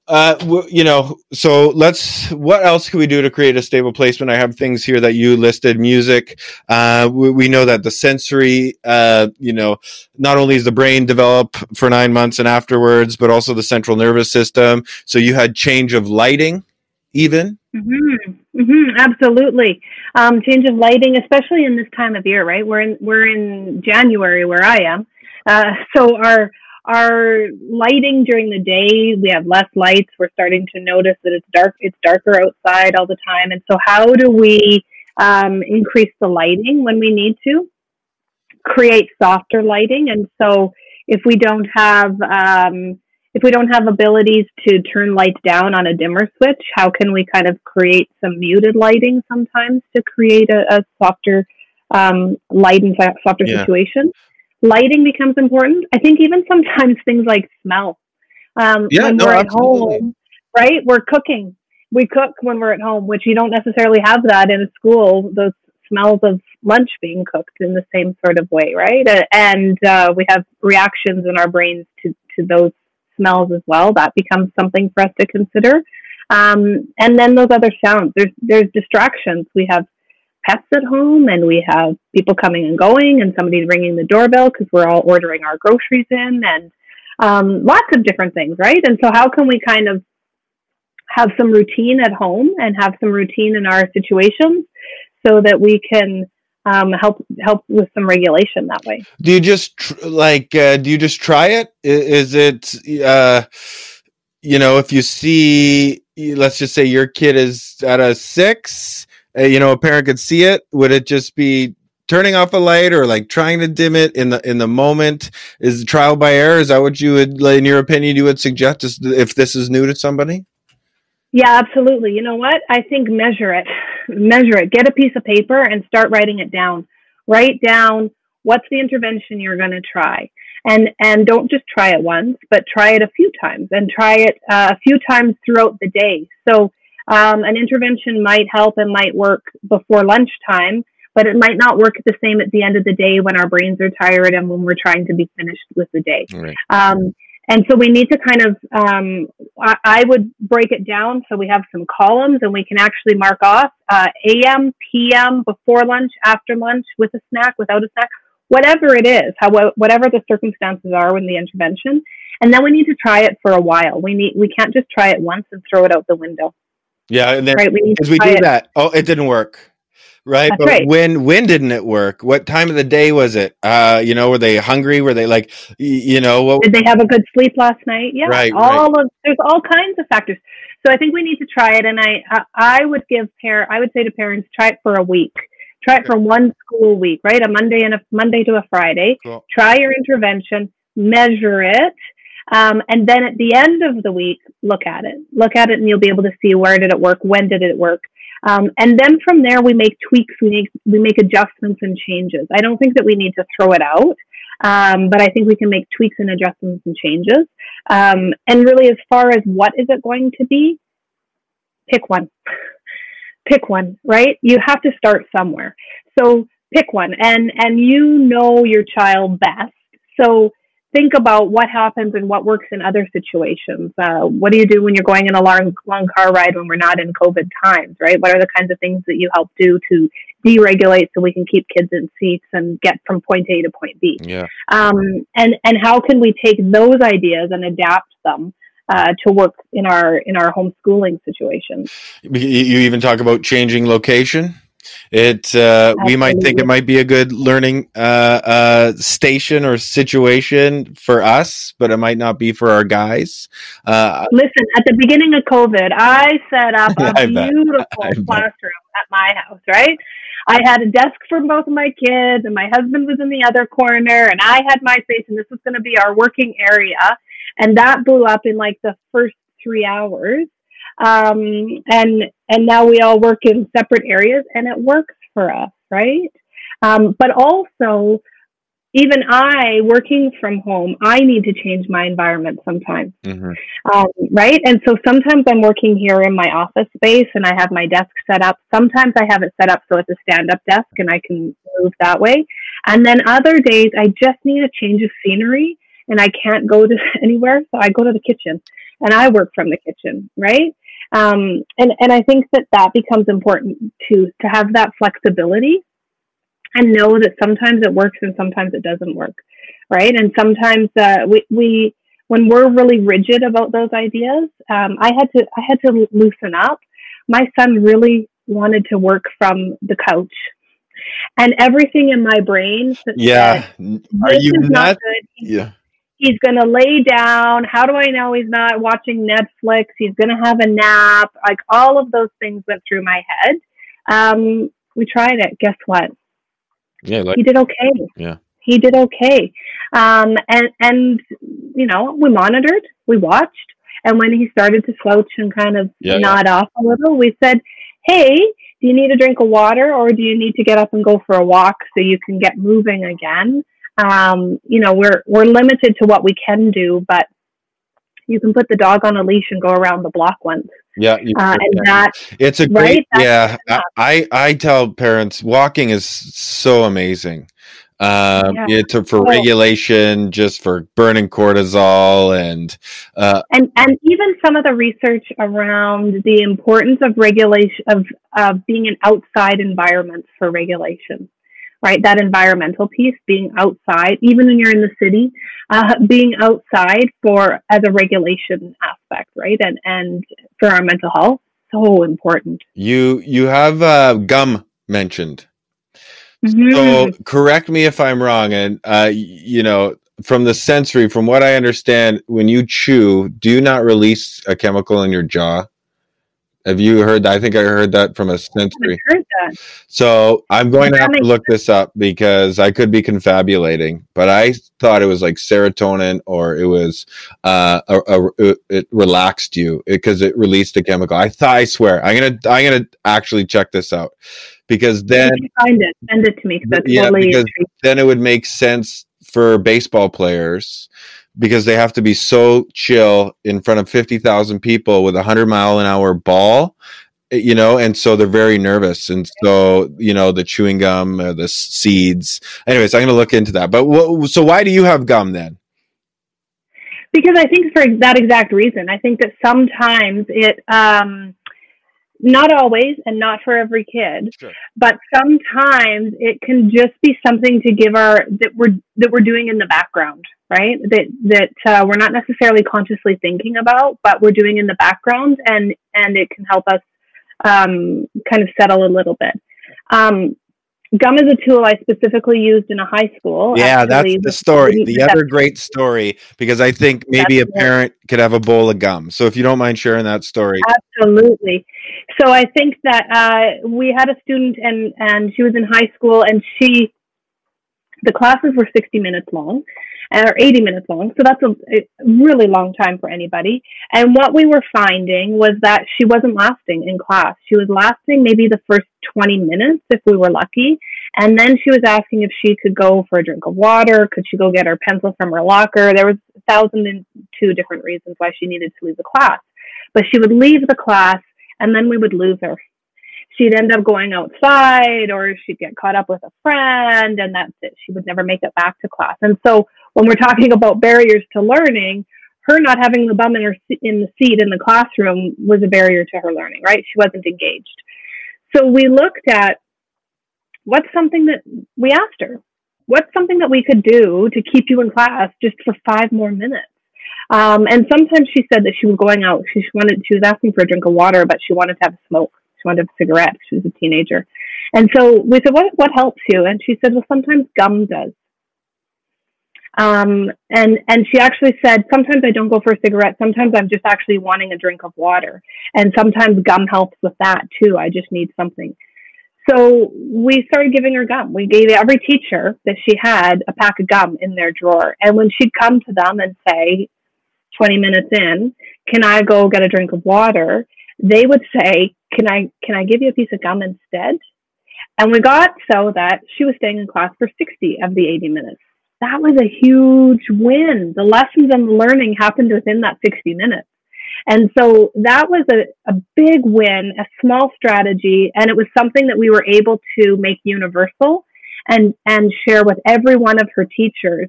uh, you know, so let's. What else can we do to create a stable placement? I have things here that you listed. Music. Uh, we, we, know that the sensory. Uh, you know, not only is the brain develop for nine months and afterwards, but also the central nervous system. So you had change of lighting, even.
Mm-hmm. Mm-hmm. Absolutely, um, change of lighting, especially in this time of year. Right, we're in we're in January where I am. Uh, so our our lighting during the day we have less lights we're starting to notice that it's dark it's darker outside all the time and so how do we um, increase the lighting when we need to create softer lighting and so if we don't have um, if we don't have abilities to turn lights down on a dimmer switch how can we kind of create some muted lighting sometimes to create a, a softer um, light and softer yeah. situation lighting becomes important. I think even sometimes things like smell. Um, yeah, when no, we're at home, right? We're cooking. We cook when we're at home, which you don't necessarily have that in a school. Those smells of lunch being cooked in the same sort of way, right? And uh, we have reactions in our brains to, to those smells as well. That becomes something for us to consider. Um, and then those other sounds. There's there's distractions. We have pets at home and we have people coming and going and somebody ringing the doorbell because we're all ordering our groceries in and um, lots of different things, right? And so, how can we kind of have some routine at home and have some routine in our situations so that we can um, help help with some regulation that way.
Do you just tr- like uh, do you just try it? Is it uh, you know if you see let's just say your kid is at a six, uh, you know a parent could see it. Would it just be turning off a light or like trying to dim it in the in the moment? Is trial by error? Is that what you would, in your opinion, you would suggest if this is new to somebody?
Yeah, absolutely. You know what? I think measure it. Measure it. Get a piece of paper and start writing it down. Write down what's the intervention you're going to try. And and don't just try it once, but try it a few times and try it uh, a few times throughout the day. So um, an intervention might help and might work before lunchtime, but it might not work the same at the end of the day when our brains are tired and when we're trying to be finished with the day. Right. Um, and so we need to kind of, um, I, I, would break it down so we have some columns and we can actually mark off uh, AM, PM, before lunch, after lunch, with a snack, without a snack, whatever it is, how, whatever the circumstances are in the intervention. And then we need to try it for a while. We need, we can't just try it once and throw it out the window.
Yeah, and then right, we need we do it. that. Oh, it didn't work right That's but right. when when didn't it work? What time of the day was it? Uh you know were they hungry? Were they like you know what
did they have a good sleep last night? Yeah right all right. of there's all kinds of factors. So i think we need to try it and i i, I would give parent i would say to parents try it for a week. Try it for one school week right? A monday and a monday to a friday. Cool. try your intervention measure it um, and then at the end of the week look at it. Look at it and you'll be able to see where did it work when did it work um, and then from there, we make tweaks, we make, we make adjustments and changes. I don't think that we need to throw it out, um, but I think we can make tweaks and adjustments and changes. Um, and really, as far as what is it going to be, pick one. pick one, right? You have to start somewhere. So pick one, and and you know your child best. So think about what happens and what works in other situations. Uh, what do you do when you're going in a long, long car ride when we're not in COVID times, right? What are the kinds of things that you help do to deregulate so we can keep kids in seats and get from point A to point B?
Yeah.
Um, and and how can we take those ideas and adapt them? Uh, to work in our in our homeschooling situations.
You even talk about changing location. It uh, we might think it might be a good learning uh, uh, station or situation for us, but it might not be for our guys. Uh,
Listen, at the beginning of COVID, I set up a beautiful classroom at my house. Right, I had a desk for both of my kids, and my husband was in the other corner, and I had my space, and this was going to be our working area. And that blew up in like the first three hours um, and and now we all work in separate areas, and it works for us, right? Um, but also, even I, working from home, I need to change my environment sometimes, mm-hmm. um, right? And so sometimes I'm working here in my office space, and I have my desk set up. Sometimes I have it set up so it's a stand-up desk, and I can move that way. And then other days, I just need a change of scenery, and I can't go to anywhere, so I go to the kitchen, and I work from the kitchen, right? Um, and, and I think that that becomes important to, to have that flexibility and know that sometimes it works and sometimes it doesn't work. Right. And sometimes, uh, we, we, when we're really rigid about those ideas, um, I had to, I had to loosen up. My son really wanted to work from the couch and everything in my brain.
Yeah. Said, Are you not?
Yeah he's going to lay down. How do I know he's not watching Netflix? He's going to have a nap. Like all of those things went through my head. Um, we tried it. Guess what?
Yeah, like,
he did okay.
Yeah,
he did okay. Um, and and you know, we monitored, we watched, and when he started to slouch and kind of yeah, nod yeah. off a little, we said, "Hey, do you need a drink of water, or do you need to get up and go for a walk so you can get moving again?" Um, you know, we're we're limited to what we can do, but you can put the dog on a leash and go around the block once.
Yeah,
uh, and that
it's a great. Right? Yeah, I I tell parents walking is so amazing. Um, yeah. it's for oh. regulation, just for burning cortisol, and uh,
and and even some of the research around the importance of regulation of of being in outside environments for regulation right? That environmental piece, being outside, even when you're in the city, uh, being outside for as a regulation aspect, right? And and for our mental health, so important.
You you have uh, gum mentioned.
Mhm.
So correct me if I'm wrong, and uh, you know, from the sensory, from what I understand, when you chew, do you not release a chemical in your jaw? Have you heard that? I think I heard that from a sensory.
heard that.
So I'm going to have to look this up because I could be confabulating, but I thought it was like serotonin or it was uh, a, a, it relaxed you because it released a chemical. I thought I swear I'm gonna I'm gonna actually check this out because then
find it, send it to me that's
Yeah,
totally
because- then it would make sense for baseball players because they have to be so chill in front of 50,000 people with a 100 mile an hour ball eh, you know and so they're very nervous. And so you know the chewing gum uh, the seeds. Anyways i'm going to look into that. But wha- so why do you have gum then?
Because I think for that exact reason, I think that sometimes it, um, not always and not for every kid,
Sure.
but sometimes it can just be something to give our that we're that we're doing in the background, right? That that uh, we're not necessarily consciously thinking about, but we're doing in the background, and and it can help us um, kind of settle a little bit. Um, gum is a tool I specifically used in a high school.
yeah
actually,
that's the story the other great story because i think maybe a
That's it.
parent could have a bowl of gum so if you don't mind sharing that story
Absolutely. So I think that uh, we had a student, and and she was in high school, and she, the classes were sixty minutes long, or eighty minutes long. So that's a, a really long time for anybody. And what we were finding was that she wasn't lasting in class. She was lasting maybe the first twenty minutes if we were lucky, and then she was asking if she could go for a drink of water. Could she go get her pencil from her locker? There was a thousand and two different reasons why she needed to leave the class but she would leave the class and then we would lose her. She'd end up going outside or she'd get caught up with a friend and that's it. She would never make it back to class. And so when we're talking about barriers to learning, her not having the bum in her in the seat in the classroom was a barrier to her learning, right? She wasn't engaged. So we looked at what's something that we asked her, what's something that we could do to keep you in class just for five more minutes? Um, and sometimes she said that she was going out. She wanted, she was asking for a drink of water, but she wanted to have a smoke. She wanted a cigarette. She was a teenager. And so we said, what, what helps you? And she said, well, sometimes gum does. Um, and, and she actually said, sometimes I don't go for a cigarette. Sometimes I'm just actually wanting a drink of water. And sometimes gum helps with that too. I just need something. So we started giving her gum. We gave every teacher that she had a pack of gum in their drawer. And when she'd come to them and say, 20 minutes in, can I go get a drink of water? They would say, can I, can I give you a piece of gum instead? And we got so that she was staying in class for 60 of the 80 minutes. That was a huge win. The lessons and learning happened within that 60 minutes. And so that was a, a big win, a small strategy, and it was something that we were able to make universal and, and share with every one of her teachers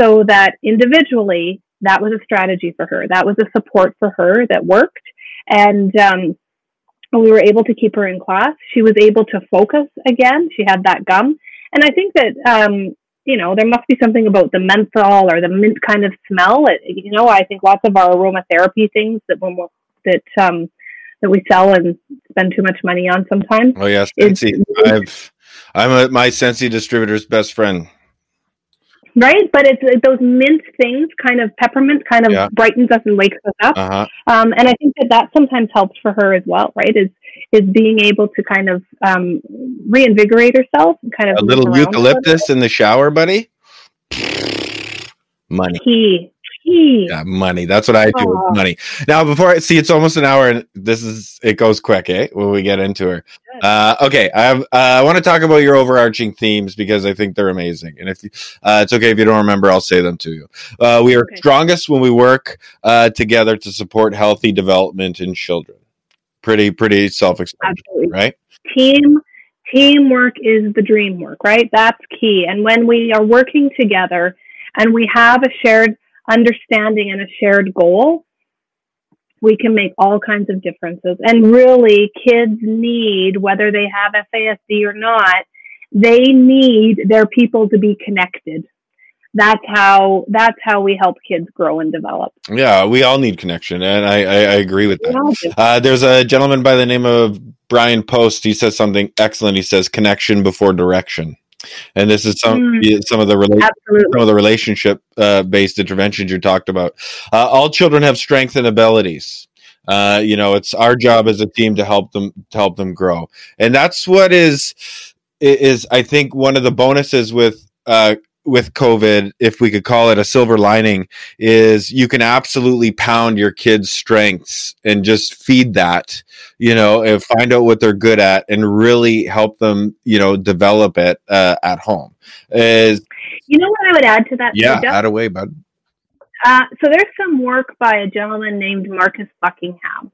so that individually that was a strategy for her. That was a support for her that worked. And um, we were able to keep her in class. She was able to focus again. She had that gum. And I think that, um, you know, there must be something about the menthol or the mint kind of smell. It, you know, I think lots of our aromatherapy things that when we're, that um, that we sell and spend too much money on sometimes.
oh yes Scentsy. i've i'm a, my Scentsy distributor's best friend
Right, but it's uh, those mint things, kind of peppermint, kind of
Yeah.
brightens us and wakes us up.
uh-huh
um, and I think that that sometimes helps for her as well, right? Is is being able to kind of um, reinvigorate herself and kind of
a little eucalyptus in the shower buddy money.
Key,
Yeah, money. That's what I do with money. Now, before I see, it's almost an hour, and this is it goes quick, eh? When we get into her. Uh, okay, I have. Uh, I want to talk about your overarching themes because I think they're amazing, and if you- uh, it's okay if you don't remember, I'll say them to you. Uh, we are
Okay.
strongest when we work uh, together to support healthy development in children. Pretty, pretty self-explanatory, right?
Team teamwork is the dream work, right? That's key. And when we are working together and we have a shared understanding and a shared goal, we can make all kinds of differences. And really, kids need, whether they have FASD or not, They need their people to be connected. That's how that's how we help kids grow and develop.
Yeah, we all need connection, and I, I, I agree with that. Uh, there's a gentleman by the name of Bryan Post. He says something excellent. He says connection before direction and this is some mm, some of the rela- some of the relationship uh, based interventions you talked about. Uh, all children have strengths and abilities. Uh, you know, it's our job as a team to help them to help them grow, and that's what is is I think one of the bonuses with uh, with COVID, if we could call it a silver lining, is you can absolutely pound your kids' strengths and just feed that, you know, and find out what they're good at and really help them, you know, develop it uh, at home. Is
you know what I would add to that?
Yeah, add away, bud.
Uh, so there's some work by a gentleman named Marcus Buckingham.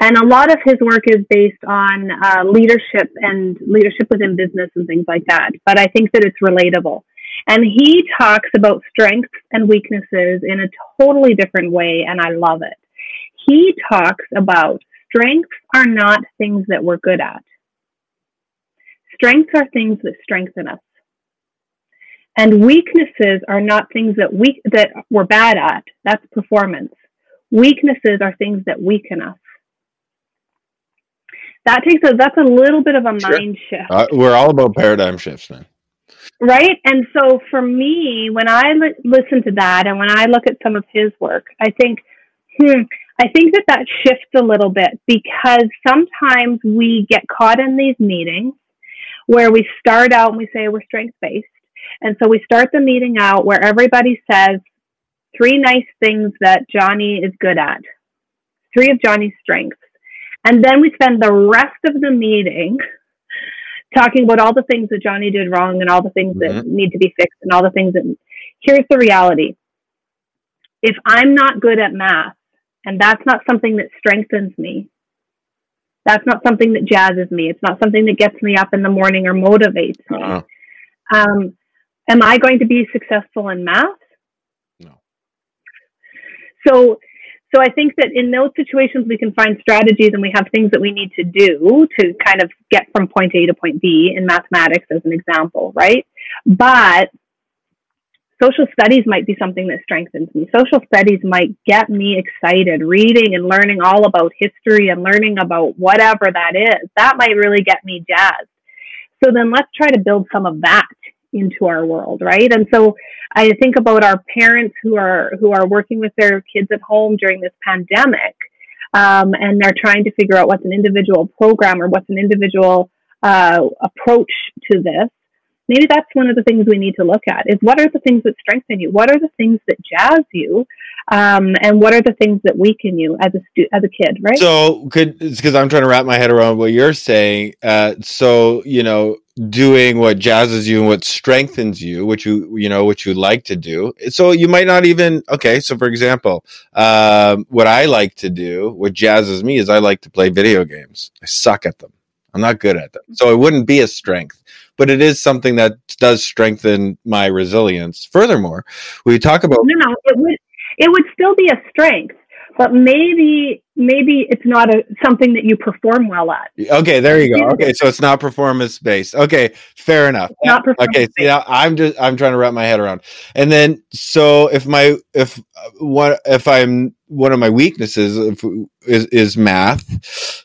And a lot of his work is based on uh, leadership and leadership within business and things like that. But I think that it's relatable. And he talks about strengths and weaknesses in a totally different way, and I love it. He talks about strengths are not things that we're good at. Strengths are things that strengthen us. And weaknesses are not things that we that we're bad at. That's performance. Weaknesses are things that weaken us. That takes a that's a little bit of a sure. mind shift.
Uh, we're all about paradigm shifts, man.
Right. And so for me, when I li- listen to that and when I look at some of his work, I think, hmm, I think that that shifts a little bit because sometimes we get caught in these meetings where we start out and we say we're strength based. And so we start the meeting out where everybody says three nice things that Johnny is good at, three of Johnny's strengths. And then we spend the rest of the meeting talking about all the things that Johnny did wrong and all the things mm-hmm. that need to be fixed and all the things that here's the reality. If I'm not good at math and that's not something that strengthens me, that's not something that jazzes me. It's not something that gets me up in the morning or motivates me. Uh-huh. Um, am I going to be successful in math? No. So so I think that in those situations, we can find strategies and we have things that we need to do to kind of get from point A to point B in mathematics, as an example, right? But social studies might be something that strengthens me. Social studies might get me excited. Reading and learning all about history and learning about whatever that is, that might really get me jazzed. So then let's try to build some of that into our world, right? And so I think about our parents who are who are working with their kids at home during this pandemic, um, and they're trying to figure out what's an individual program or what's an individual uh, approach to this. Maybe that's one of the things we need to look at: is what are the things that strengthen you? What are the things that jazz you? Um, and what are the things that weaken you as a stu- as a kid, right?
So, could because I'm trying to wrap my head around what you're saying. Uh, so, you know, doing what jazzes you and what strengthens you, which you you know which you like to do. So you might not even okay. So for example, um, what I like to do, what jazzes me, is I like to play video games. I suck at them. I'm not good at them, so it wouldn't be a strength, but it is something that does strengthen my resilience. Furthermore, we talk about
no, no, it would it would still be a strength but maybe maybe it's not a something that you perform well at.
Okay, there you go. Okay, so it's not performance based. Okay, fair enough. It's not okay, yeah, I'm just I'm trying to wrap my head around. And then so if my if uh, what if I'm one of my weaknesses if, is is math,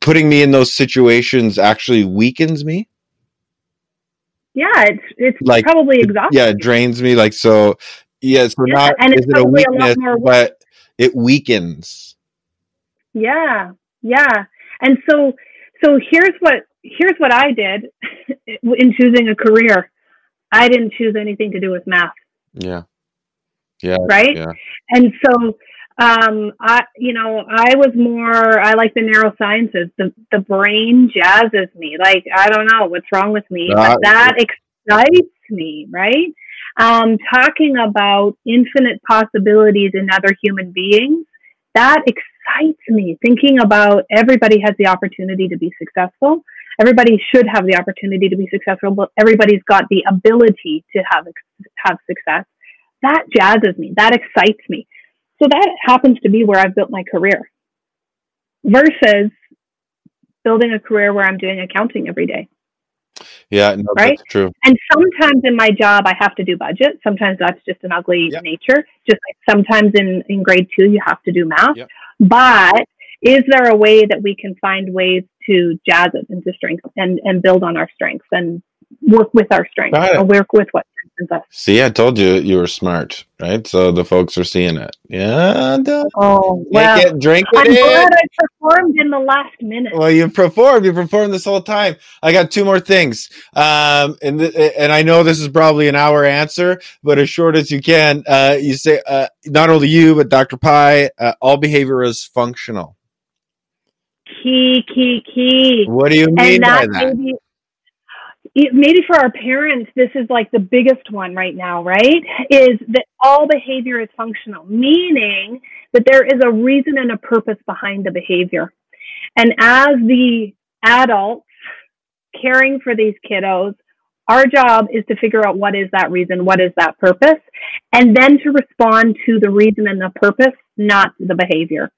putting me in those situations actually weakens me.
Yeah, it's it's like, probably exhausting.
Yeah, it drains me. Like so. Yeah, so yeah, not and is it a weakness, but it weakens.
Yeah, yeah. And so so here's what here's what I did in choosing a career. I didn't choose anything to do with math.
Yeah. Yeah.
Right?
Yeah.
And so um I you know, I was more I like the neurosciences. The the brain jazzes me. Like I don't know what's wrong with me, but that excites me, right? um, talking about infinite possibilities in other human beings, that excites me. Thinking about everybody has the opportunity to be successful. Everybody should have the opportunity to be successful, but everybody's got the ability to have have success. That jazzes me. That excites me. So that happens to be where I've built my career. Versus building a career where I'm doing accounting every day.
Yeah, no,
Right?
that's true.
And sometimes in my job, I have to do budget. Sometimes that's just an ugly
Yep.
nature. Just like sometimes in, in grade two, you have to do math.
Yep.
But is there a way that we can find ways to jazz it into strength and, and build on our strengths and work with our strengths or work with what
See, I told you you were smart, right? So the folks are seeing it. Yeah, duh.
Oh, well,
it, drink
I'm
it.
glad I performed in the last minute.
Well, you performed. You performed this whole time. I got two more things, um, and th- and I know this is probably an hour answer, but as short as you can. Uh, you say uh, not only you, but Dr. Pei. Uh, all behavior is functional.
Key, key, key.
What do you mean
and
by
that
that?
maybe it- maybe for our parents this is like the biggest one right now right is that all behavior is functional meaning that there is a reason and a purpose behind the behavior and as the adults caring for these kiddos our job is to figure out what is that reason what is that purpose and then to respond to the reason and the purpose not the behavior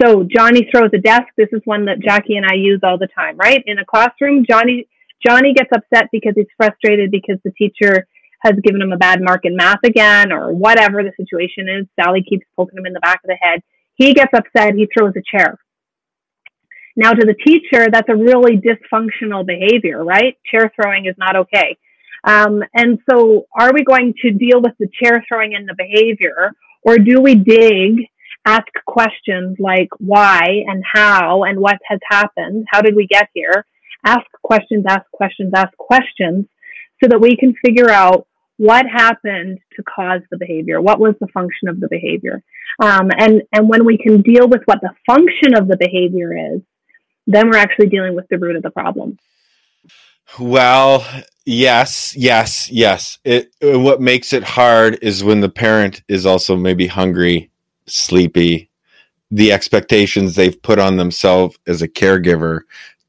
so Johnny throws a desk. This is one that Jackie and I use all the time, right? In a classroom, Johnny Johnny gets upset because he's frustrated because the teacher has given him a bad mark in math again or whatever the situation is. Sally keeps poking him in the back of the head. He gets upset, he throws a chair. Now to the teacher, that's a really dysfunctional behavior, right? Chair throwing is not okay. Um, and so are we going to deal with the chair throwing and the behavior or do we dig ask questions like why and how and what has happened. How did we get here? Ask questions, ask questions, ask questions so that we can figure out what happened to cause the behavior. What was the function of the behavior? Um, and, and when we can deal with what the function of the behavior is, then we're actually dealing with the root of the problem.
Well, yes, yes, yes. It uh, what makes it hard is when the parent is also maybe hungry, sleepy, the expectations they've put on themselves as a caregiver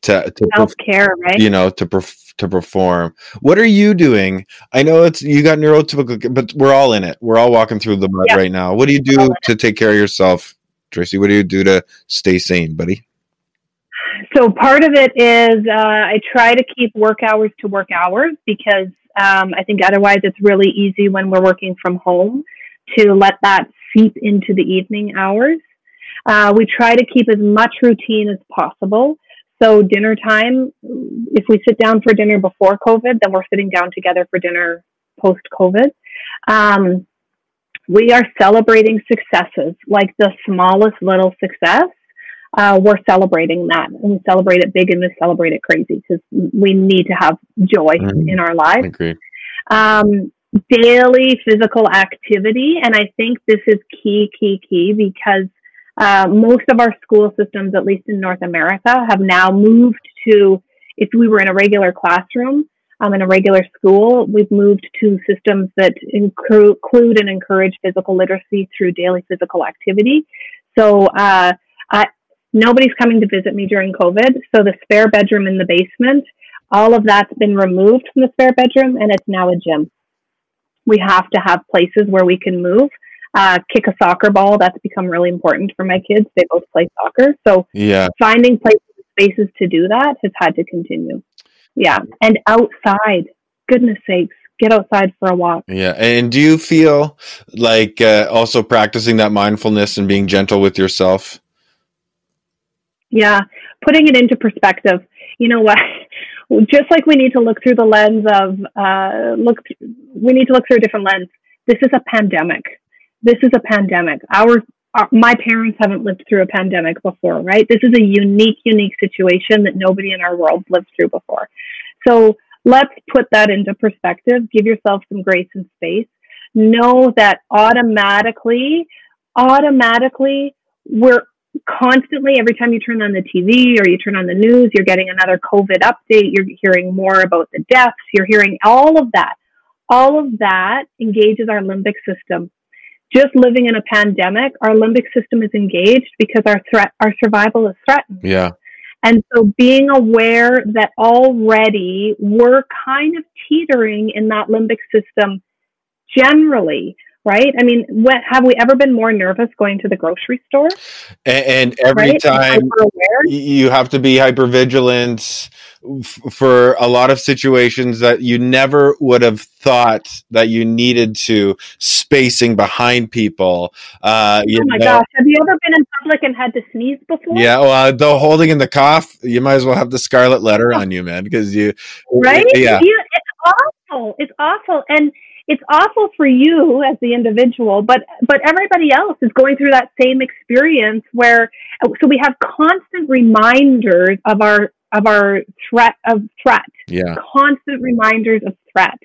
to to
Self care, right?
you know to perf- to perform. What are you doing? I know it's you got neurotypical, but we're all in it. We're all walking through the mud
Yeah.
right now. What do you do to take care of yourself, Tracy? What do you do to stay sane, buddy?
so part of it is uh, I try to keep work hours to work hours because um, I think otherwise it's really easy when we're working from home to let that seep into the evening hours. Uh, we try to keep as much routine as possible. So dinner time, if we sit down for dinner before COVID, then we're sitting down together for dinner post COVID. Um, we are celebrating successes, like the smallest little success uh, we're celebrating that and we celebrate it big and we celebrate it crazy because we need to have joy
Mhm.
in our lives. Um, daily physical activity, and I think this is key, key, key because uh, most of our school systems, at least in North America, have now moved to if we were in a regular classroom. Um, in a regular school, we've moved to systems that inclu- include and encourage physical literacy through daily physical activity. So, uh, I, nobody's coming to visit me during COVID. So the spare bedroom in the basement, all of that's been removed from the spare bedroom and it's now a gym. We have to have places where we can move. Uh, kick a soccer ball, that's become really important for my kids. They both play soccer. So
Yeah.
finding places, spaces to do that has had to continue. Yeah. And outside, goodness sakes, get outside for a walk.
Yeah. And do you feel like uh, also practicing that mindfulness and being gentle with yourself?
Yeah, putting it into perspective. You know what? Just like we need to look through the lens of uh, look, we need to look through a different lens. This is a pandemic. This is a pandemic. Our, our my parents haven't lived through a pandemic before, right? This is a unique, unique situation that nobody in our world lived through before. So let's put that into perspective. Give yourself some grace and space. Know that automatically, automatically, we're constantly every time you turn on the TV or you turn on the news, you're getting another COVID update. You're hearing more about the deaths. You're hearing all of that. All of that engages our limbic system. Just living in a pandemic, our limbic system is engaged because our threat, our survival is threatened.
Yeah.
And so being aware that already we're kind of teetering in that limbic system generally, right? I mean, what have we ever been more nervous going to the grocery store?
And, and every
right?
time you have to be hyper vigilant f- for a lot of situations that you never would have thought that you needed to spacing behind people. Uh,
oh my know. gosh! Have you ever been in public and had to sneeze before?
Yeah, well, the holding in the cough, you might as well have the scarlet letter on you, man, because you
right. Yeah, you, it's awful. It's awful, and it's awful for you as the individual, but but everybody else is going through that same experience where so we have constant reminders of our of our threat of threat.
Yeah.
Constant reminders of threat.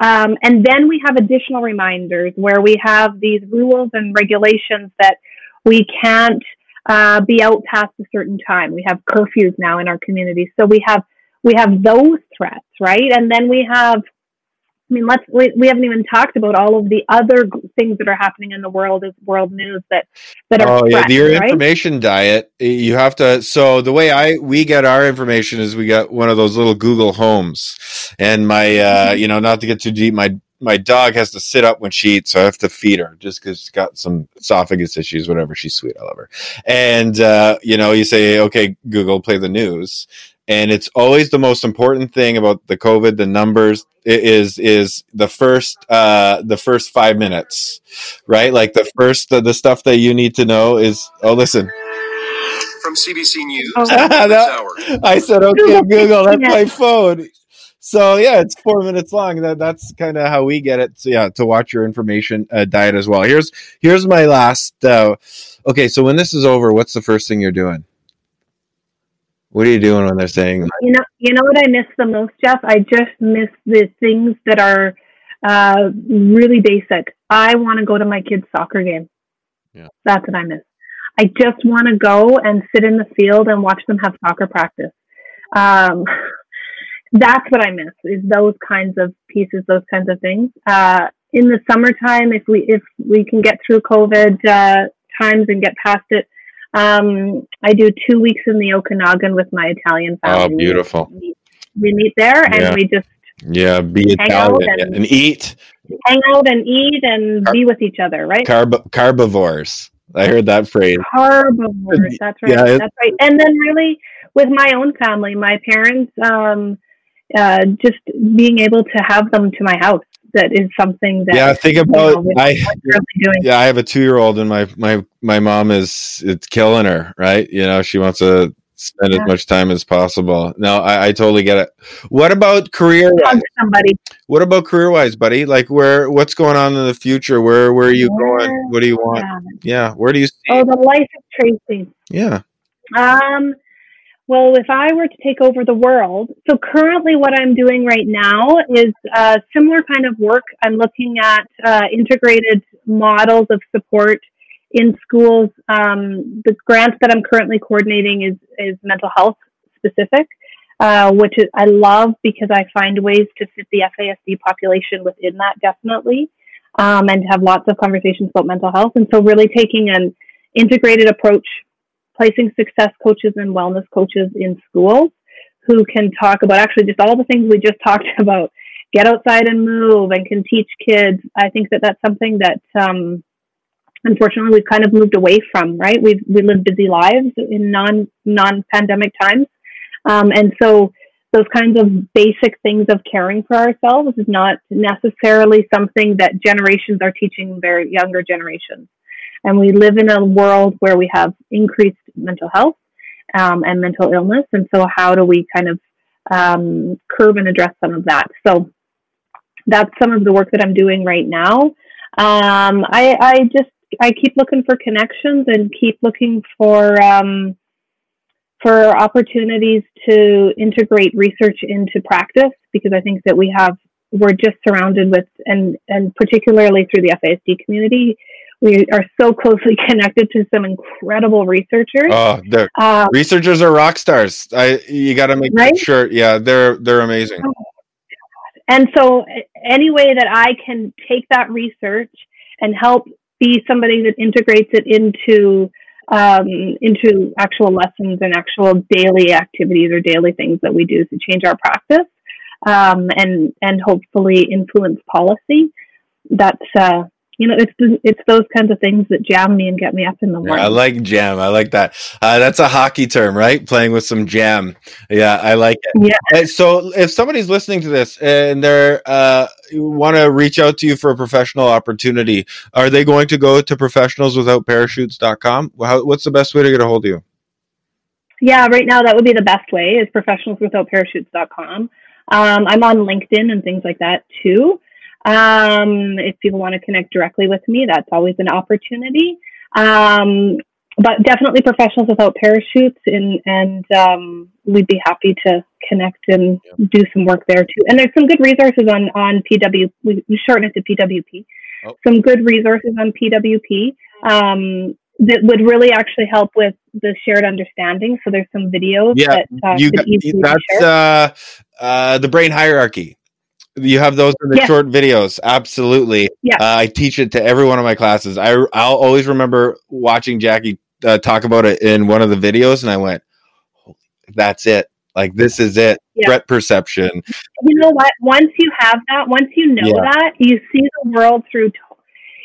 Um, and then we have additional reminders where we have these rules and regulations that we can't uh, be out past a certain time. We have curfews now in our community, so we have we have those threats, right? And then we have I mean, let's we, we haven't even talked about all of the other things that are happening in the world as world news that that are. Oh yeah,
your right? information diet. You have to. So the way I we get our information is we got one of those little Google Homes, and my uh, mm-hmm. you know not to get too deep, my my dog has to sit up when she eats, so I have to feed her just because she's got some esophagus issues. Whatever, she's sweet, I love her. And uh, you know, you say, okay, Google, play the news, and it's always the most important thing about the covid the numbers is is the first uh the first five minutes right? Like the first the, the stuff that you need to know is oh listen.
From cbc news. Oh. that,
i said okay google that's my phone. So yeah it's four minutes long. That that's kind of how we get it. So yeah to watch your information uh, diet as well. Here's here's my last uh okay so when this is over what's the first thing you're doing what are you doing when they're saying?
You know, you know what I miss the most, Jeff. I just miss the things that are uh, really basic. I want to go to my kid's soccer game. Yeah, that's what I miss. I just want to go and sit in the field and watch them have soccer practice. Um, that's what I miss is those kinds of pieces, those kinds of things. Uh, in the summertime, if we if we can get through COVID uh, times and get past it, um, I do two weeks in the Okanagan with my Italian oh, family.
Oh, beautiful.
We, we meet there yeah. and we just
yeah, be Italian and, and, eat,
hang out and eat and Car- be with each other, right?
Carb- carbivores. I heard that phrase.
Carbivores. That's right. Yeah, that's right. And then really with my own family, my parents, um, uh, just being able to have them to my house that is something that
yeah think about you know, i yeah i have a two-year-old and my my my mom is it's killing her right? You know she wants to spend yeah. as much time as possible. No I, I totally get it. What about career
somebody.
What about career wise buddy? Like where what's going on in the future? Where where are you going? What do you want? Yeah, yeah. where do you see
oh the life of tracy
yeah.
Um well, if I were to take over the world, so currently what I'm doing right now is a similar kind of work. I'm looking at uh, integrated models of support in schools. Um, the grant that I'm currently coordinating is, is mental health specific, uh, which is, I love because I find ways to fit the FASD population within that definitely, um, and have lots of conversations about mental health. And so really taking an integrated approach placing success coaches and wellness coaches in schools who can talk about actually just all the things we just talked about get outside and move and can teach kids. I think that that's something that um, unfortunately we've kind of moved away from right? We we live busy lives in non non pandemic times. Um, and so those kinds of basic things of caring for ourselves is not necessarily something that generations are teaching their younger generations and we live in a world where we have increased mental health um, and mental illness. And so, how do we kind of um, curb and address some of that? So, that's some of the work that I'm doing right now. Um, I, I, just I keep looking for connections and keep looking for um, for opportunities to integrate research into practice because I think that we have we're just surrounded with and and particularly through the FASD community we are so closely connected to some incredible researchers.
Oh, the um, researchers are rock stars. I you got to make right? sure. Yeah, they're they're amazing. Oh,
and so, any way that I can take that research and help be somebody that integrates it into um, into actual lessons and actual daily activities or daily things that we do to change our practice um, and and hopefully influence policy. That's uh, you know, it's it's those kinds of things that jam me and get me up in the morning.
Yeah, I like jam. I like that. Uh, that's a hockey term, right? Playing with some jam. Yeah, I like it. Yeah. so, if somebody's listening to this and they're uh, want to reach out to you for a professional opportunity, are they going to go to professionalswithoutparachutes.com? How, what's the best way to get a hold of you?
Yeah, right now that would be the best way is professionalswithoutparachutes.com. Um, I'm on LinkedIn and things like that too. Um, if people want to connect directly with me, that's always an opportunity. Um, but definitely professionals without parachutes and, and, um, we'd be happy to connect and do some work there too. And there's some good resources on, on PW, we, shorten it to PWP, oh. some good resources on PWP, um, that would really actually help with the shared understanding. So there's some videos
yeah, that uh, you got, that's uh, uh, the brain hierarchy. You have those in the yeah. short videos. Absolutely.
Yeah. Uh,
I teach it to every one of my classes. I, I'll always remember watching Jackie uh, talk about it in one of the videos, and I went, that's it. Like, this is it. Yeah. Threat perception.
You know what? Once you have that, once you know yeah. that, you see the world through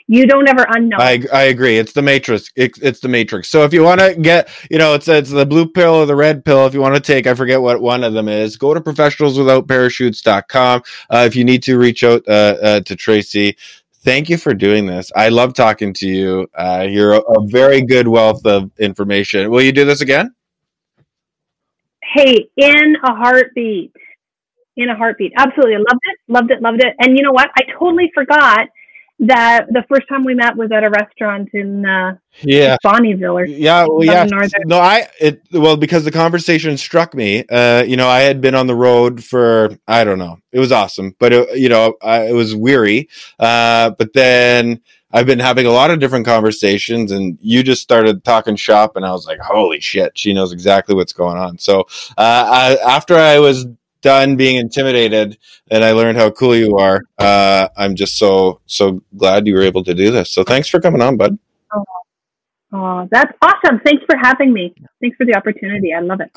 you don't ever unknow.
I, I agree. It's the matrix. It's, it's the matrix. So if you want to get, you know, it's it's the blue pill or the red pill. If you want to take, I forget what one of them is. Go to professionalswithoutparachutes.com. Uh, if you need to reach out uh, uh, to Tracy. Thank you for doing this. I love talking to you. Uh, you're a, a very good wealth of information. Will you do this again?
Hey, in a heartbeat. In a heartbeat. Absolutely. I loved it. Loved it. Loved it. And you know what? I totally forgot that the first time we met was at a restaurant in uh
yeah.
Bonnyville or
yeah well yeah. no I it well because the conversation struck me uh you know I had been on the road for I don't know it was awesome but it, you know I, it was weary uh but then I've been having a lot of different conversations and you just started talking shop and I was like holy shit she knows exactly what's going on. So uh I, after I was done being intimidated and I learned how cool you are, uh, I'm just so so glad you were able to do this. So thanks for coming on, bud.
Oh, oh, that's awesome! Thanks for having me. Thanks for the opportunity. I love it.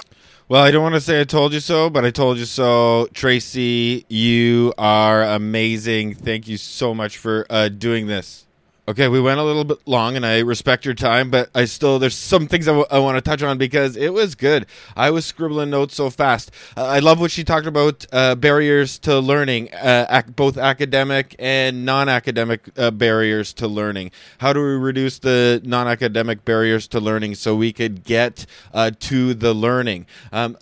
Well, I don't want to say I told you so, but I told you so. Tracy, you are amazing. Thank you so much for uh, doing this. Okay, we went a little bit long, and I respect your time, but I still there's some things I, w- I want to touch on because it was good. I was scribbling notes so fast. Uh, I love what she talked about uh, barriers to learning, uh, ac- both academic and non-academic uh, barriers to learning. How do we reduce the non-academic barriers to learning so we could get uh, to the learning? Um,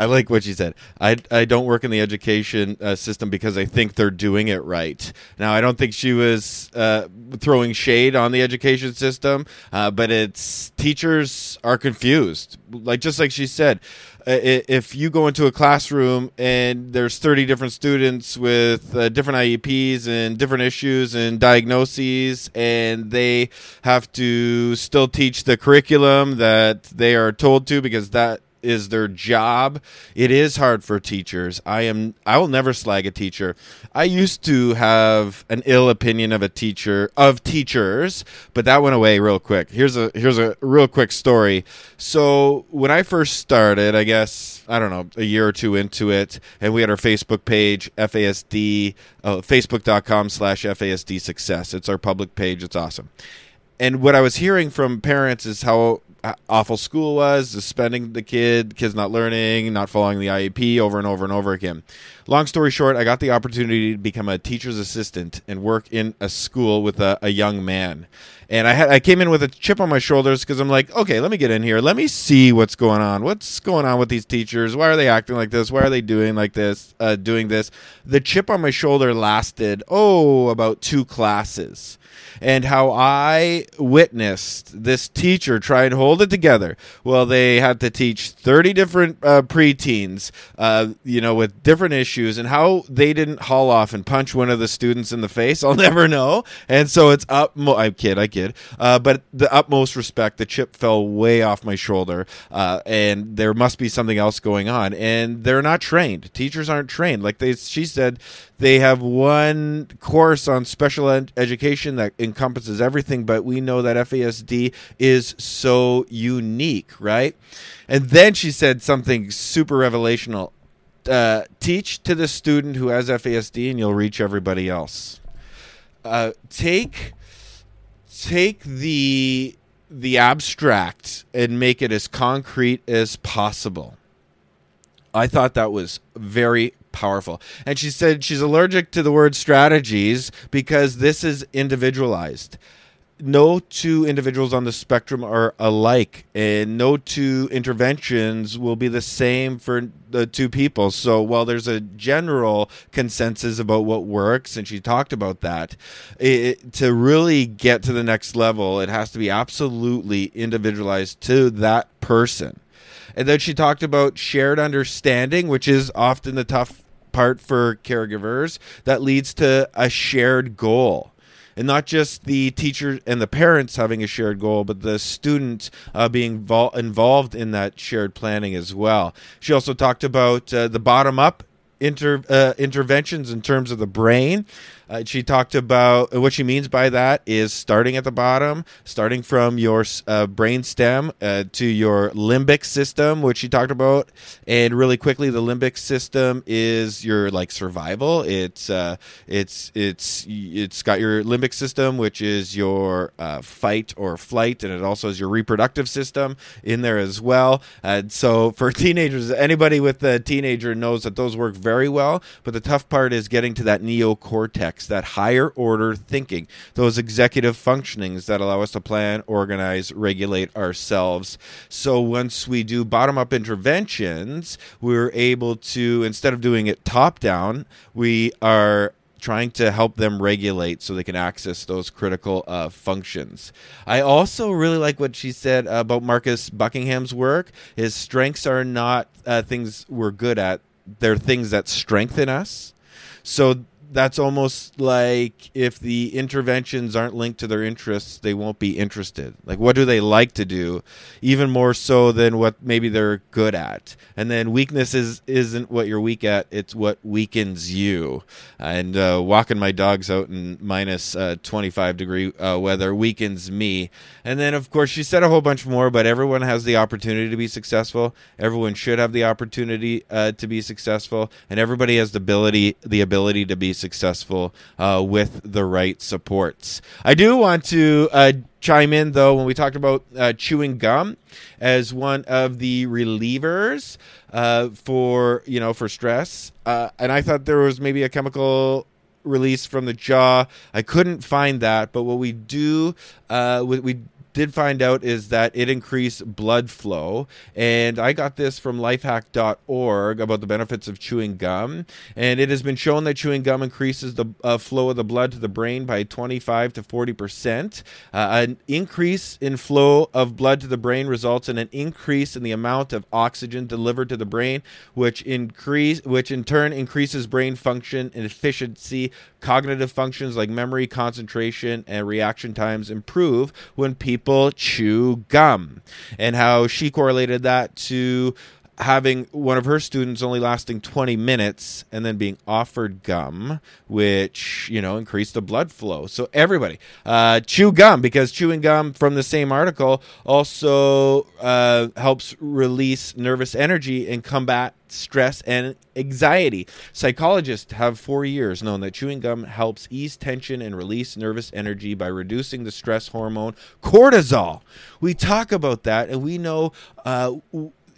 I like what she said. I, I don't work in the education uh, system because I think they're doing it right. Now, I don't think she was uh, throwing shade on the education system, uh, but it's teachers are confused. Like just like she said, uh, if you go into a classroom and there's 30 different students with uh, different IEPs and different issues and diagnoses, and they have to still teach the curriculum that they are told to because that is their job. It is hard for teachers. I am I will never slag a teacher. I used to have an ill opinion of a teacher of teachers, but that went away real quick. Here's a here's a real quick story. So, when I first started, I guess I don't know, a year or two into it, and we had our Facebook page, FASD, uh, facebook.com slash FASD success. It's our public page. It's awesome. And what I was hearing from parents is how awful school was, suspending the kid, kids not learning, not following the IEP over and over and over again. Long story short, I got the opportunity to become a teacher's assistant and work in a school with a, a young man. And I had I came in with a chip on my shoulders because I'm like, okay, let me get in here. Let me see what's going on. What's going on with these teachers? Why are they acting like this? Why are they doing like this? Uh, doing this? The chip on my shoulder lasted oh about two classes and how I witnessed this teacher try and hold it together. Well, they had to teach 30 different uh, preteens, uh, you know, with different issues, and how they didn't haul off and punch one of the students in the face, I'll never know. And so it's up. I kid, I kid. Uh, but the utmost respect, the chip fell way off my shoulder, uh, and there must be something else going on. And they're not trained. Teachers aren't trained. Like they, she said, they have one course on special ed- education that encompasses everything, but we know that FASD is so unique, right? And then she said something super revelational. Uh, teach to the student who has FASD, and you'll reach everybody else. uh, take take the the abstract and make it as concrete as possible. I thought that was very powerful. And she said she's allergic to the word strategies because this is individualized no two individuals on the spectrum are alike, and no two interventions will be the same for the two people. So while there's a general consensus about what works, and she talked about that, it, to really get to the next level, it has to be absolutely individualized to that person. And then she talked about shared understanding, which is often the tough part for caregivers that leads to a shared goal and not just the teacher and the parents having a shared goal, but the student uh, being vol- involved in that shared planning as well. She also talked about uh, the bottom up inter, uh, interventions in terms of the brain. Uh, she talked about what she means by that is starting at the bottom, starting from your uh, brain stem uh, to your limbic system, which she talked about. And really quickly, the limbic system is your like survival. It's uh, it's it's it's got your limbic system, which is your uh, fight or flight, and it also has your reproductive system in there as well. And so for teenagers, anybody with a teenager knows that those work very well. But the tough part is getting to that neocortex that higher order thinking, those executive functionings that allow us to plan, organize, regulate ourselves. So once we do bottom up interventions, we're able to, instead of doing it top down, we are trying to help them regulate so they can access those critical uh, functions. I also really like what she said about Marcus Buckingham's work. His strengths are not uh, things we're good at, they're things that strengthen us. So that's almost like if the interventions aren't linked to their interests, they won't be interested. Like, what do they like to do? Even more so than what maybe they're good at. And then weakness is, isn't what you're weak at, it's what weakens you. And uh, walking my dogs out in minus, uh, 25 degree uh, weather weakens me. And then, of course, she said a whole bunch more, but everyone has the opportunity to be successful. Everyone should have the opportunity uh, to be successful. And everybody has the ability, the ability to be successful uh, with the right supports. I do want to uh, chime in though when we talked about uh, chewing gum as one of the relievers uh, for you know for stress, uh, and I thought there was maybe a chemical release from the jaw. I couldn't find that, but what we do, uh, we, we did find out is that it increased blood flow. And I got this from lifehack.org about the benefits of chewing gum. And it has been shown that chewing gum increases the uh, flow of the blood to the brain by 25 to 40%. Uh, an increase in flow of blood to the brain results in an increase in the amount of oxygen delivered to the brain, which increase which in turn increases brain function and efficiency. Cognitive functions like memory, concentration, and reaction times improve when people people chew gum, and how she correlated that to having one of her students only lasting 20 minutes and then being offered gum, which, you know, increased the blood flow. So everybody, uh, chew gum because chewing gum from the same article also uh, helps release nervous energy and combat stress and anxiety. Psychologists have for years known that chewing gum helps ease tension and release nervous energy by reducing the stress hormone cortisol. We talk about that and we know uh,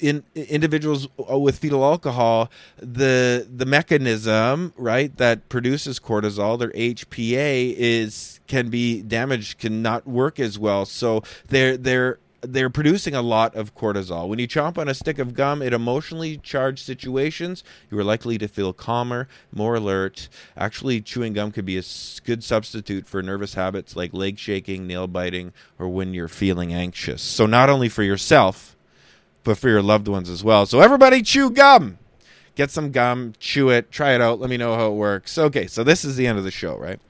in individuals uh, with fetal alcohol, the the mechanism right that produces cortisol, their HPA is can be damaged, can not work as well. So they're they're they're producing a lot of cortisol. When you chomp on a stick of gum in emotionally charged situations, you are likely to feel calmer, more alert. Actually, chewing gum could be a good substitute for nervous habits like leg shaking, nail biting, or when you're feeling anxious. So, not only for yourself, but for your loved ones as well. So everybody chew gum. Get some gum, chew it, try it out. Let me know how it works. Okay, so this is the end of the show, right?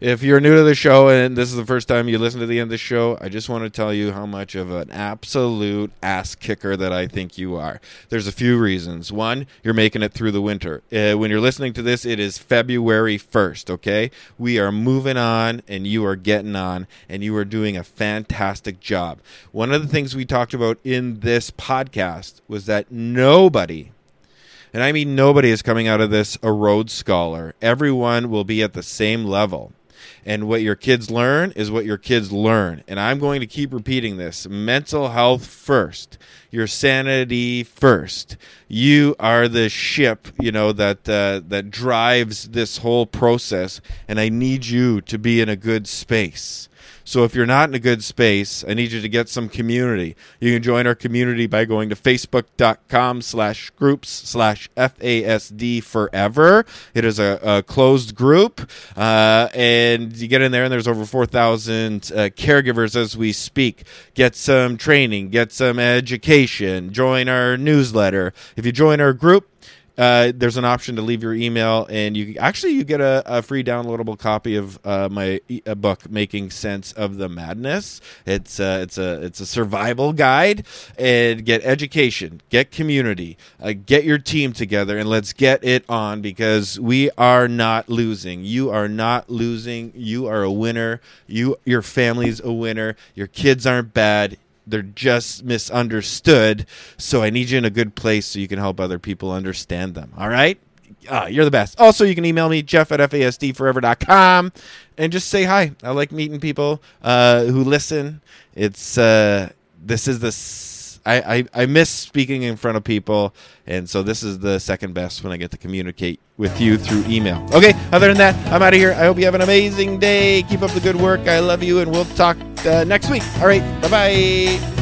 If you're new to the show and this is the first time you listen to the end of the show, I just want to tell you how much of an absolute ass kicker that I think you are. There's a few reasons. One, you're making it through the winter. Uh, when you're listening to this, it is February 1st, okay? We are moving on and you are getting on and you are doing a fantastic job. One of the things we talked about in this podcast was that nobody and I mean, nobody is coming out of this a Rhodes Scholar. Everyone will be at the same level. And what your kids learn is what your kids learn. And I'm going to keep repeating this mental health first, your sanity first. You are the ship, you know, that, uh, that drives this whole process. And I need you to be in a good space. So if you're not in a good space, I need you to get some community. You can join our community by going to facebook.com slash groups slash FASD forever. It is a, a closed group. Uh, and you get in there and there's over 4,000 uh, caregivers as we speak. Get some training, get some education, join our newsletter. If you join our group, uh, there's an option to leave your email, and you actually you get a, a free downloadable copy of uh, my e- book, "Making Sense of the Madness." It's uh, it's a it's a survival guide, and get education, get community, uh, get your team together, and let's get it on because we are not losing. You are not losing. You are a winner. You your family's a winner. Your kids aren't bad they're just misunderstood. So I need you in a good place so you can help other people understand them. All right? Uh, you're the best. Also, you can email me, jeff at fasdforever.com, and just say hi. I like meeting people uh, who listen. It's uh, this is the I, I, I miss speaking in front of people, and so this is the second best when I get to communicate with you through email. Okay, other than that, I'm out of here. I hope you have an amazing day. Keep up the good work. I love you, and we'll talk uh, next week. All right, bye bye.